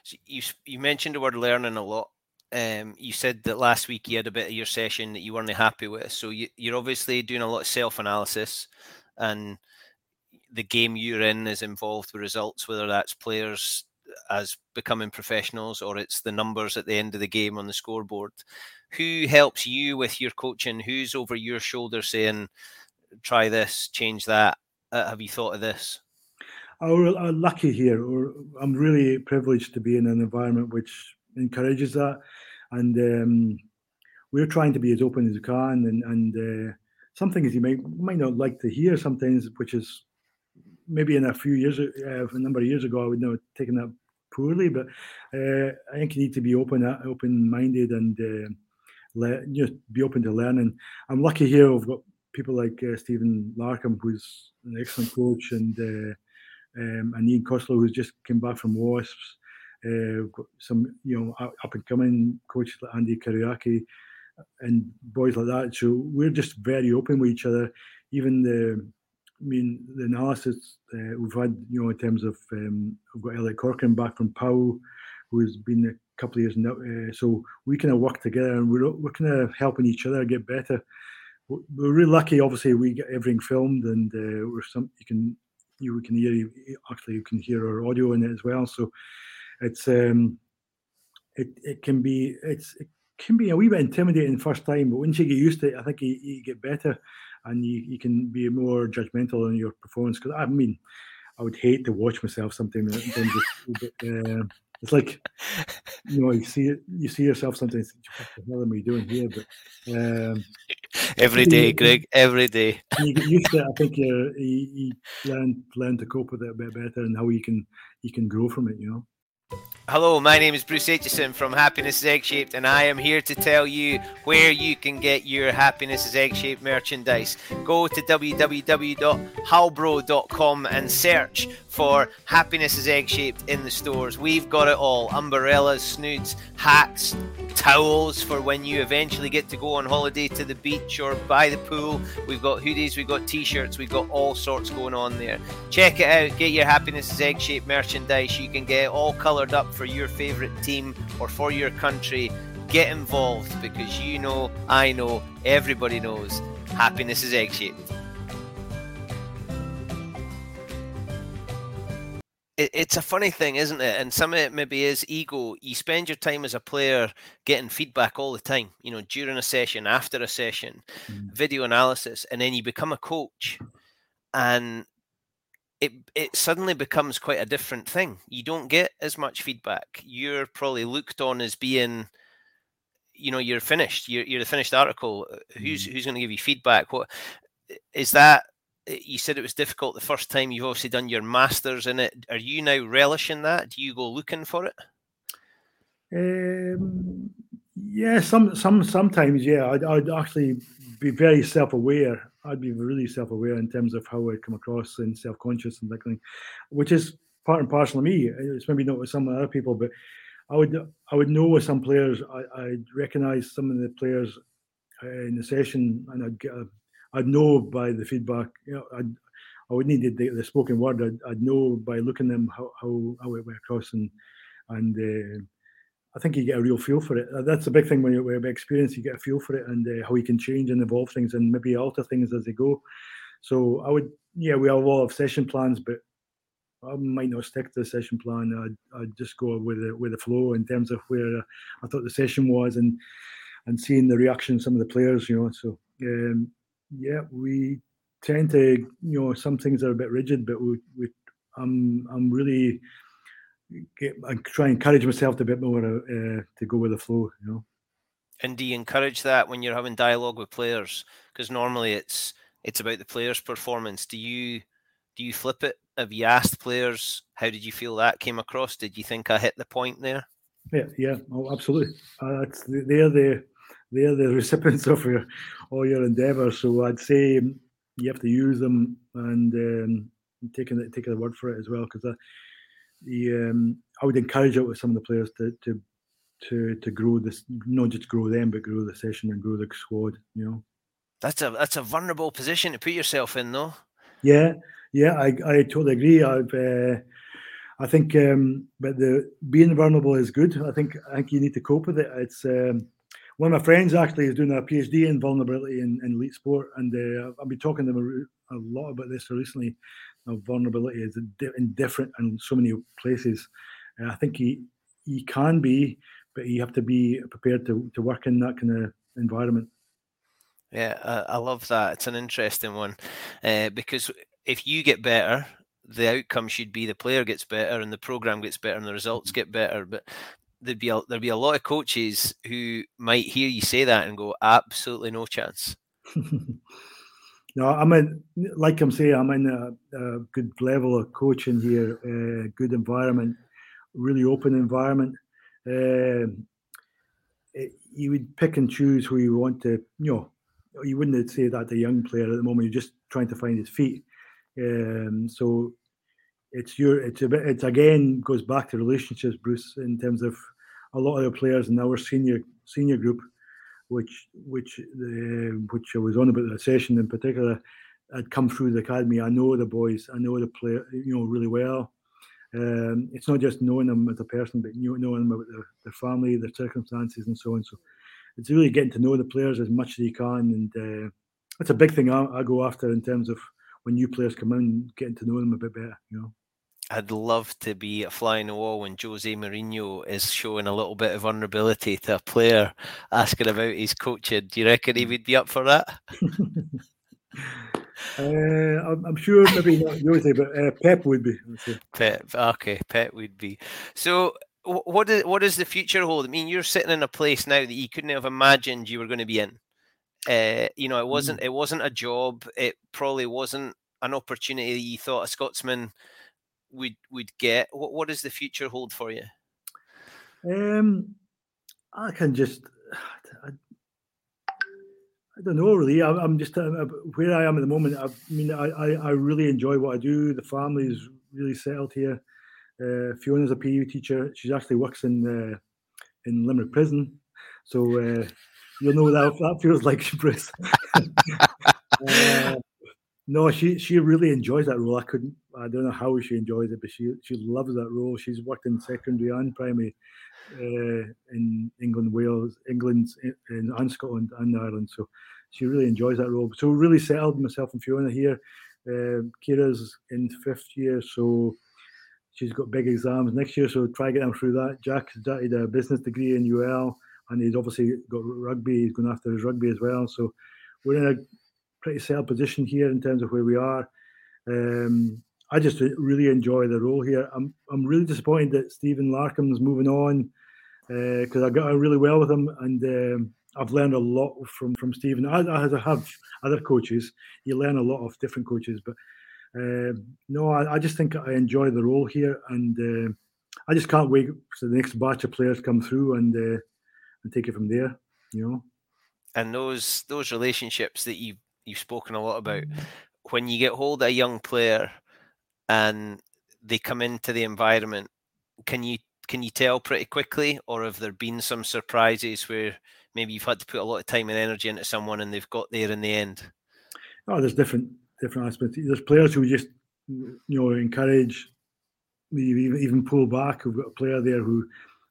So you you mentioned the word learning a lot. Um, you said that last week you had a bit of your session that you weren't happy with. So you, you're obviously doing a lot of self analysis, and the game you're in is involved with results, whether that's players as becoming professionals or it's the numbers at the end of the game on the scoreboard. Who helps you with your coaching? Who's over your shoulder saying, try this, change that? Uh, have you thought of this? I'm uh, lucky here, or I'm really privileged to be in an environment which encourages that. And um, we're trying to be as open as we can. And, and uh, some you might, might not like to hear sometimes, which is maybe in a few years, uh, a number of years ago, I would have taken that poorly. But uh, I think you need to be open, uh, open-minded, and uh, just be open to learning. I'm lucky here. I've got people like uh, Stephen Larkham, who's an excellent coach, and uh, um, and Ian Costello, who's just came back from Wasps. Uh, got some, you know, up and coming coaches like Andi Kyriacou and boys like that. So we're just very open with each other. Even the I mean, the analysis uh, we've had, you know, in terms of um, we've got Elliot Corcoran back from POW, who's been a couple of years now. Uh, so we kind of work together and we're, we're kind of helping each other get better. We're really lucky. Obviously, we get everything filmed, and uh, we're some you can you can hear actually you can hear our audio in it as well. So it's um it it can be it's it can be a wee bit intimidating first time, but once you get used to it, I think you, you get better and you, you can be more judgmental on your performance. Because I mean, I would hate to watch myself sometimes. uh, it's like you know, you see it, you see yourself sometimes. What the hell am I doing here? But um, every day, you, Greg, every day. you get used to it. I think you, you learn learn to cope with it a bit better, and how you can you can grow from it. You know. Hello, my name is Bruce Aitchison from Happiness is Egg Shaped, and I am here to tell you where you can get your Happiness is Egg Shaped merchandise. Go to www.halbro.com and search for Happiness is Egg Shaped in the stores. We've got it all umbrellas, snoods, hats, towels for when you eventually get to go on holiday to the beach or by the pool. We've got hoodies, we've got t shirts, we've got all sorts going on there. Check it out, get your Happiness is Egg Shaped merchandise. You can get all coloured up for your favorite team or for your country, get involved because you know, I know, everybody knows happiness is egg shaped. it's a funny thing, isn't it? And some of it maybe is ego. You spend your time as a player getting feedback all the time, you know, during a session, after a session, mm. video analysis, and then you become a coach. And it it suddenly becomes quite a different thing. You don't get as much feedback. You're probably looked on as being, you know, you're finished. You're you're the finished article. Uh, who's mm. who's going to give you feedback? What is that? You said it was difficult the first time. You've obviously done your masters in it. Are you now relishing that? Do you go looking for it? Um, yeah, some some sometimes, yeah, I'd, I'd actually be very self-aware. I'd be really self-aware in terms of how I come across and self-conscious and that kind of thing, which is part and parcel of me. It's maybe not with some other people, but I would I would know with some players. I, I'd recognise some of the players uh, in the session, and I'd get a, I'd know by the feedback. You know, I'd I would need the, the spoken word. I'd, I'd, know by looking them how, how, how it went across, and and uh, I think you get a real feel for it. That's a big thing when you have experience. You get a feel for it and uh, how you can change and evolve things and maybe alter things as they go. So I would, yeah, we have a lot of session plans, but I might not stick to the session plan. I'd, I'd just go with the with the flow in terms of where I thought the session was and and seeing the reaction of some of the players. You know, so um, yeah, we tend to, you know, some things are a bit rigid, but we, we I'm I'm really get, I try and encourage myself a bit more uh, to go with the flow, you know. And do you encourage that when you're having dialogue with players? Because normally it's it's about the players' performance. Do you do you flip it? Have you asked players how did you feel that came across? Did you think I hit the point there? Yeah, yeah, oh, absolutely. Uh, they're the they're the recipients of your all your endeavours. So I'd say you have to use them and um, taking it, taking the word for it as well. Because the um, I would encourage it with some of the players to to to to grow this, not just grow them, but grow the session and grow the squad. You know, that's a that's a vulnerable position to put yourself in, though. Yeah, yeah, I I totally agree. I've. Uh, I think, um, but the being vulnerable is good. I think I think you need to cope with it. It's um, one of my friends actually is doing a PhD in vulnerability in, in elite sport, and uh, I've been talking to them a, a lot about this recently. Of vulnerability is in different and so many places. I think he he can be, but you have to be prepared to to work in that kind of environment. Yeah, I, I love that. It's an interesting one uh, because if you get better, the outcome should be the player gets better and the program gets better and the results get better. But there'd be a, there'd be a lot of coaches who might hear you say that and go, absolutely no chance. no, I'm in, like I'm saying, I'm in a, a good level of coaching here, uh, good environment, really open environment. Uh, it, you would pick and choose who you want to, you know, you wouldn't say that a young player at the moment. You're just trying to find his feet. Um, so it's your it's a bit it's again goes back to relationships, Bruce, in terms of a lot of the players in our senior senior group, which which uh, which I was on about the session in particular, had come through the academy. I know the boys, I know the player, you know, really well. Um, it's not just knowing them as a person, but knowing them about their, their family, their circumstances, and so on. So it's really getting to know the players as much as you can, and uh, that's a big thing I, I go after in terms of when new players come in, getting to know them a bit better. You know. I'd love to be a fly in the wall when Jose Mourinho is showing a little bit of vulnerability to a player asking about his coaching. Do you reckon he would be up for that? uh, I'm, I'm, sure maybe not Jose, but uh, Pep would be. Pep, okay, Pep would be. So, what is what does the future hold? I mean, you're sitting in a place now that you couldn't have imagined you were going to be in. Uh, you know, it wasn't mm. it wasn't a job. It probably wasn't an opportunity that you thought a Scotsman would would get. What what does the future hold for you? Um, I can just. I, don't know really. I, am just uh, where I am at the moment. I mean, I, I, I really enjoy what I do. The family is really settled here. Uh, Fiona's a PE teacher. She actually works in uh, in Limerick Prison, so uh, You'll know that that feels like Bruce. no, she she really enjoys that role. I couldn't. I don't know how she enjoys it, but she she loves that role. She's worked in secondary and primary uh, in England, Wales, England, in, and Scotland and Ireland. So she really enjoys that role. So really settled myself and Fiona here. Uh, Kira's in fifth year, so she's got big exams next year. So try get them through that. Jack started a business degree in UL and he's obviously got rugby. He's going after his rugby as well. So we're in a pretty settled position here in terms of where we are. Um, I just really enjoy the role here. I'm I'm really disappointed that Stephen Larkham's moving on because uh, I got on really well with him and um, I've learned a lot from from Stephen. I, I have other coaches. You learn a lot of different coaches, but uh, no, I, I, just think I enjoy the role here and. Uh, I just can't wait for the next batch of players come through and uh, and take it from there. You know. And those those relationships that you you've spoken a lot about, when you get hold of a young player and they come into the environment, can you can you tell pretty quickly, or have there been some surprises where maybe you've had to put a lot of time and energy into someone and they've got there in the end? Oh, there's different different aspects. There's players who just you know encourage, even even pull back. We've got a player there who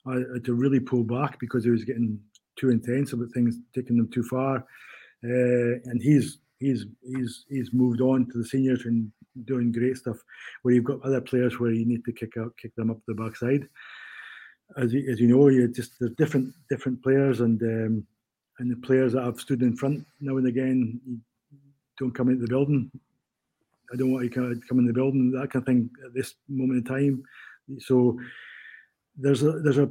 had to really pull back because he was getting too intense about things, taking them too far, uh, and he's he's he's he's moved on to the seniors and doing great stuff. Where you've got other players where you need to kick out, kick them up the backside as you, as you know, you just there's different different players, and um, and the players that have stood in front now and again don't come into the building. I don't want you to come in the building, that kind of thing at this moment in time. So there's a there's a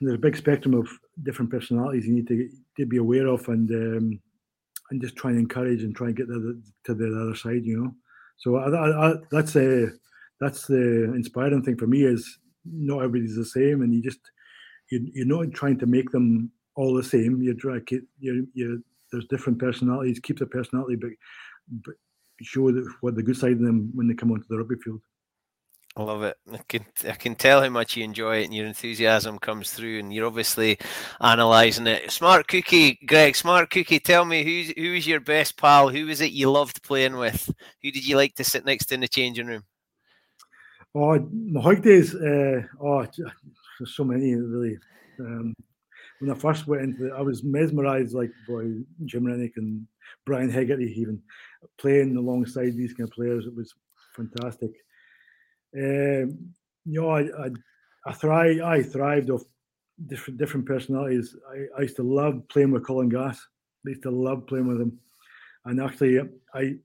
there's a big spectrum of different personalities you need to to be aware of, and um, and just try and encourage and try and get the, to the other side, you know. So I, I, I, that's a that's the inspiring thing for me is not everybody's the same, and you just you, you're not trying to make them all the same. You're trying you you there's different personalities. Keep the personality, but but show the, what the good side of them when they come onto the rugby field. I love it. I can I can tell how much you enjoy it and your enthusiasm comes through and you're obviously analysing it. Smart Cookie, Greg, Smart Cookie, tell me who's who was your best pal? Who was it you loved playing with? Who did you like to sit next to in the changing room? Oh, my days. Uh, oh, there's so many really. Um, when I first went into it, I was mesmerised like by Jim Renwick and Brian Hegarty, even playing alongside these kind of players. It was fantastic. Um, you know, I, I, I thrive. I thrived off different different personalities. I, I used to love playing with Colin Gass. I used to love playing with him, and actually, I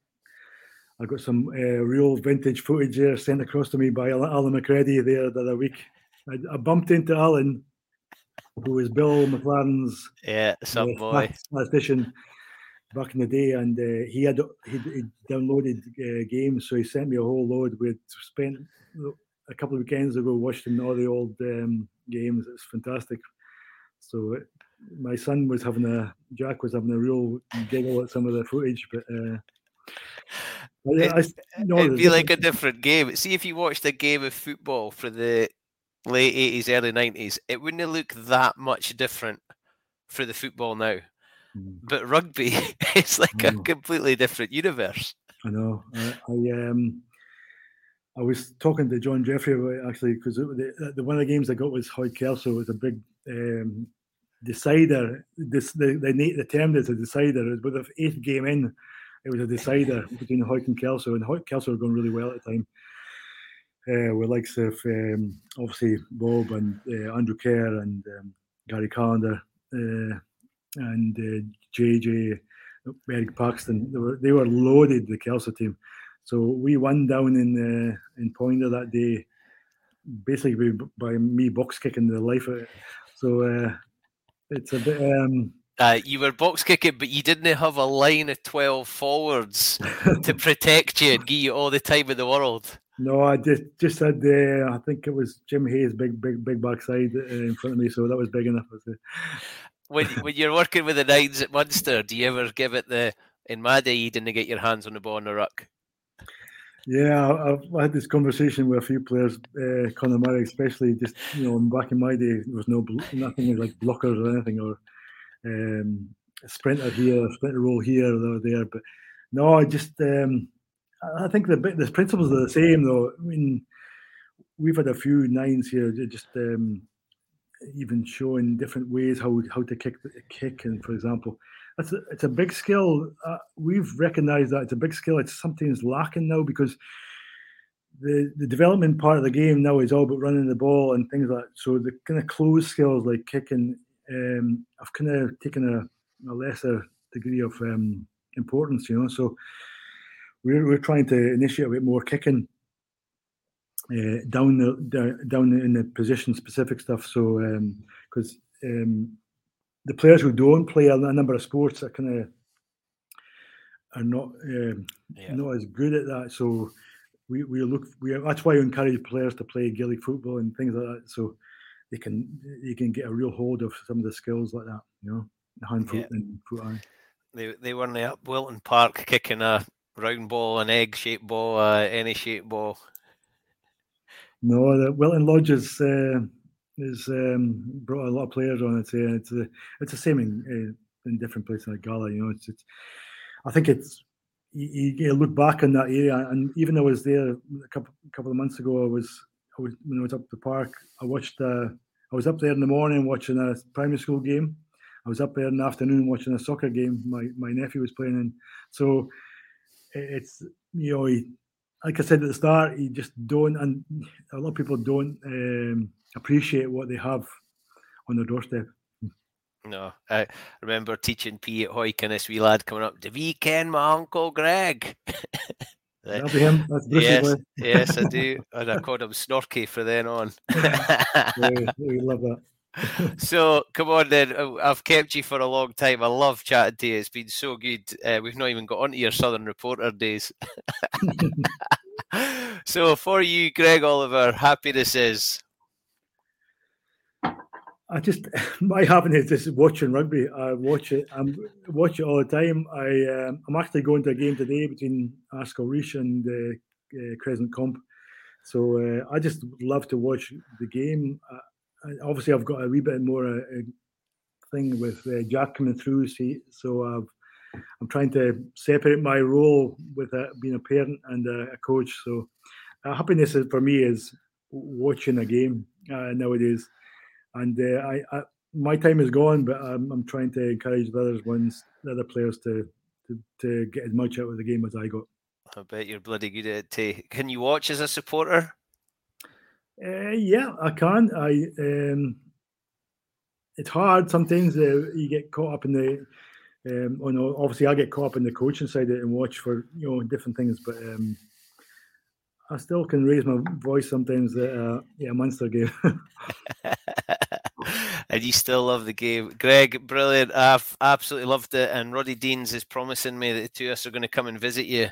I got some uh, real vintage footage there sent across to me by Alan McCready there the other week. I, I bumped into Alan, who was Bill McLaren's yeah, some uh, boy statistician back in the day, and uh, he had he downloaded uh, games, so he sent me a whole load. We had spent a couple of weekends ago watching all the old um, games. It's fantastic. So uh, my son was having a Jack was having a real giggle at some of the footage, but uh, it, I, no, it'd be like a different game. See if you watched a game of football for the late eighties, early nineties, it wouldn't look that much different for the football now. Mm. But rugby, it's like a completely different universe. I know. I, I um, I was talking to John Jeffrey about actually because the, the, one of the games I got was Hawick Kelso. It was a big um, decider. This the, the the term is a decider. It was the eighth game in it was a decider between Hawick and Kelso, and Hawick Kelso were going really well at the time. Uh, with likes of um, obviously Bob and uh, Andrew Ker and um, Gary Callander uh, and JJ, uh, Eric Paxton. They were they were loaded the Kelso team. So we won down in uh, in Poynder that day, basically by, by me box kicking the life of it. So uh, it's a bit. Um, uh, you were box kicking, but you didn't have a line of 12 forwards to protect you and give you all the time in the world. No, I just just had the. Uh, I think it was Jim Hay's big, big, big backside uh, in front of me, so that was big enough. When when you're working with the nines at Munster, do you ever give it the? In my day, you didn't get your hands on the ball in the ruck. Yeah, I've had this conversation with a few players, uh, Conor Murray especially. Just you know, back in my day, there was no nothing like blockers or anything, or um, sprinter here, sprinter roll here or there. But no, I just um, I think the the principles are the same though. I mean, we've had a few nines here, just um, even showing different ways how how to kick kick, and for example. That's a, it's a big skill. Uh, we've recognised that it's a big skill. It's something that's lacking now because the the development part of the game now is all about running the ball and things like that. So the kind of closed skills like kicking um, I've kind of taken a, a lesser degree of um, importance, you know. So we're, we're trying to initiate a bit more kicking uh, down the down in the position specific stuff. So because um, um, the players who don't play a, number of sports are kind of are not um, yeah. not as good at that. So we we look we that's why we encourage players to play Gaelic football and things like that, so they can you can get a real hold of some of the skills like that, you know, the hand foot yeah. and foot eye. They they weren't up Wilton Park kicking a round ball, an egg shaped ball, uh, any shaped ball. No, the Wilton Lodge is uh, um, brought a lot of players on. It's uh, it's, uh, it's the same in uh, in different places like Gala. You know, it's, it's I think it's you, you, look back on that area, and even though I was there a couple couple of months ago, I was I was when I was up the park. I watched. Uh, I was up there in the morning watching a primary school game. I was up there in the afternoon watching a soccer game. My my nephew was playing, and so it's you know, like I said at the start, you just don't, and a lot of people don't um, appreciate what they have on their doorstep. No, I remember teaching P at Hawick and this wee lad coming up. Do we ken my uncle Greg? That'll be him. That's yes, yes, I do. And I called him Snorky for then on. yeah, we love that. so come on then. Uh, I've kept you for a long time. I love chatting to you. It's been so good. Uh, we've not even got onto your Southern Reporter days. so for you, Greg Oliver, happiness is I just my happiness is watching rugby. I watch it. I watch it all the time. I um, I'm actually going to a game today between Ascot Reach and uh, uh, Crescent Comp. So uh, I just love to watch the game. Obviously, I've got a wee bit more uh, thing with uh, Jack coming through. See, so I've, I'm trying to separate my role with uh, being a parent and a coach. So happiness for me is watching a game nowadays and uh, I, I, my time is gone, but I'm, I'm trying to encourage the other ones, the other players to, to to get as much out of the game as I got. I bet you're bloody good at it. Can you watch as a supporter? Uh, yeah, I can. I um, it's hard sometimes. Uh, you get caught up in the. Um, oh no, obviously I get caught up in the coaching side and watch for you know different things, but um, I still can raise my voice sometimes at uh, yeah Munster game. and you still love the game. Greg, brilliant. I've absolutely loved it. And Roddy Deans is promising me that the two of us are going to come and visit you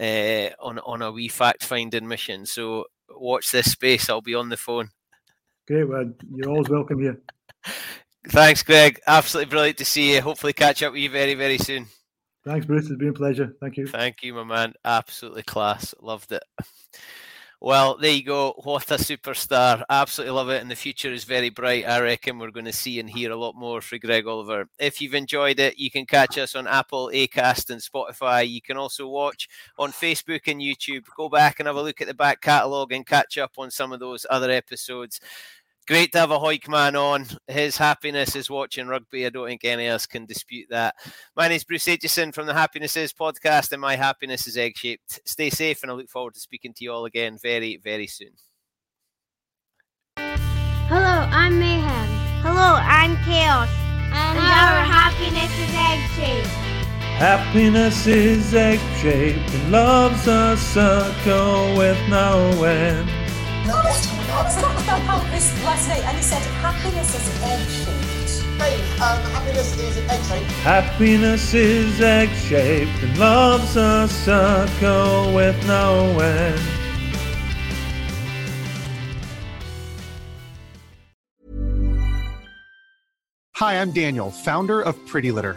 uh, on, on a wee fact finding mission. So watch this space. I'll be on the phone. Great, well, you're always welcome here. Thanks, Greg. Absolutely brilliant to see you. Hopefully, catch up with you very, very soon. Thanks, Bruce. It's been a pleasure. Thank you. Thank you, my man. Absolutely class. Loved it. Well, there you go. What a superstar. Absolutely love it. And the future is very bright. I reckon we're going to see and hear a lot more from Greg Oliver. If you've enjoyed it, you can catch us on Apple, Acast, and Spotify. You can also watch on Facebook and YouTube. Go back and have a look at the back catalogue and catch up on some of those other episodes great to have a Hawick man on. His happiness is watching rugby. I don't think any of us can dispute that. My name is Bruce Aitchison from the Happiness Is podcast, and my happiness is egg shaped. Stay safe, and I look forward to speaking to you all again very, very soon. Hello, I'm Mayhem. Hello, I'm Chaos. And, and our, our happiness is egg shaped. Happiness is egg shaped and love's a circle with no end. Let's about this last night, and he said happiness is egg shaped. Hey, um, happiness is egg shaped. Happiness is egg shaped, and love's a circle with no end. Hi, I'm Daniel, founder of Pretty Litter.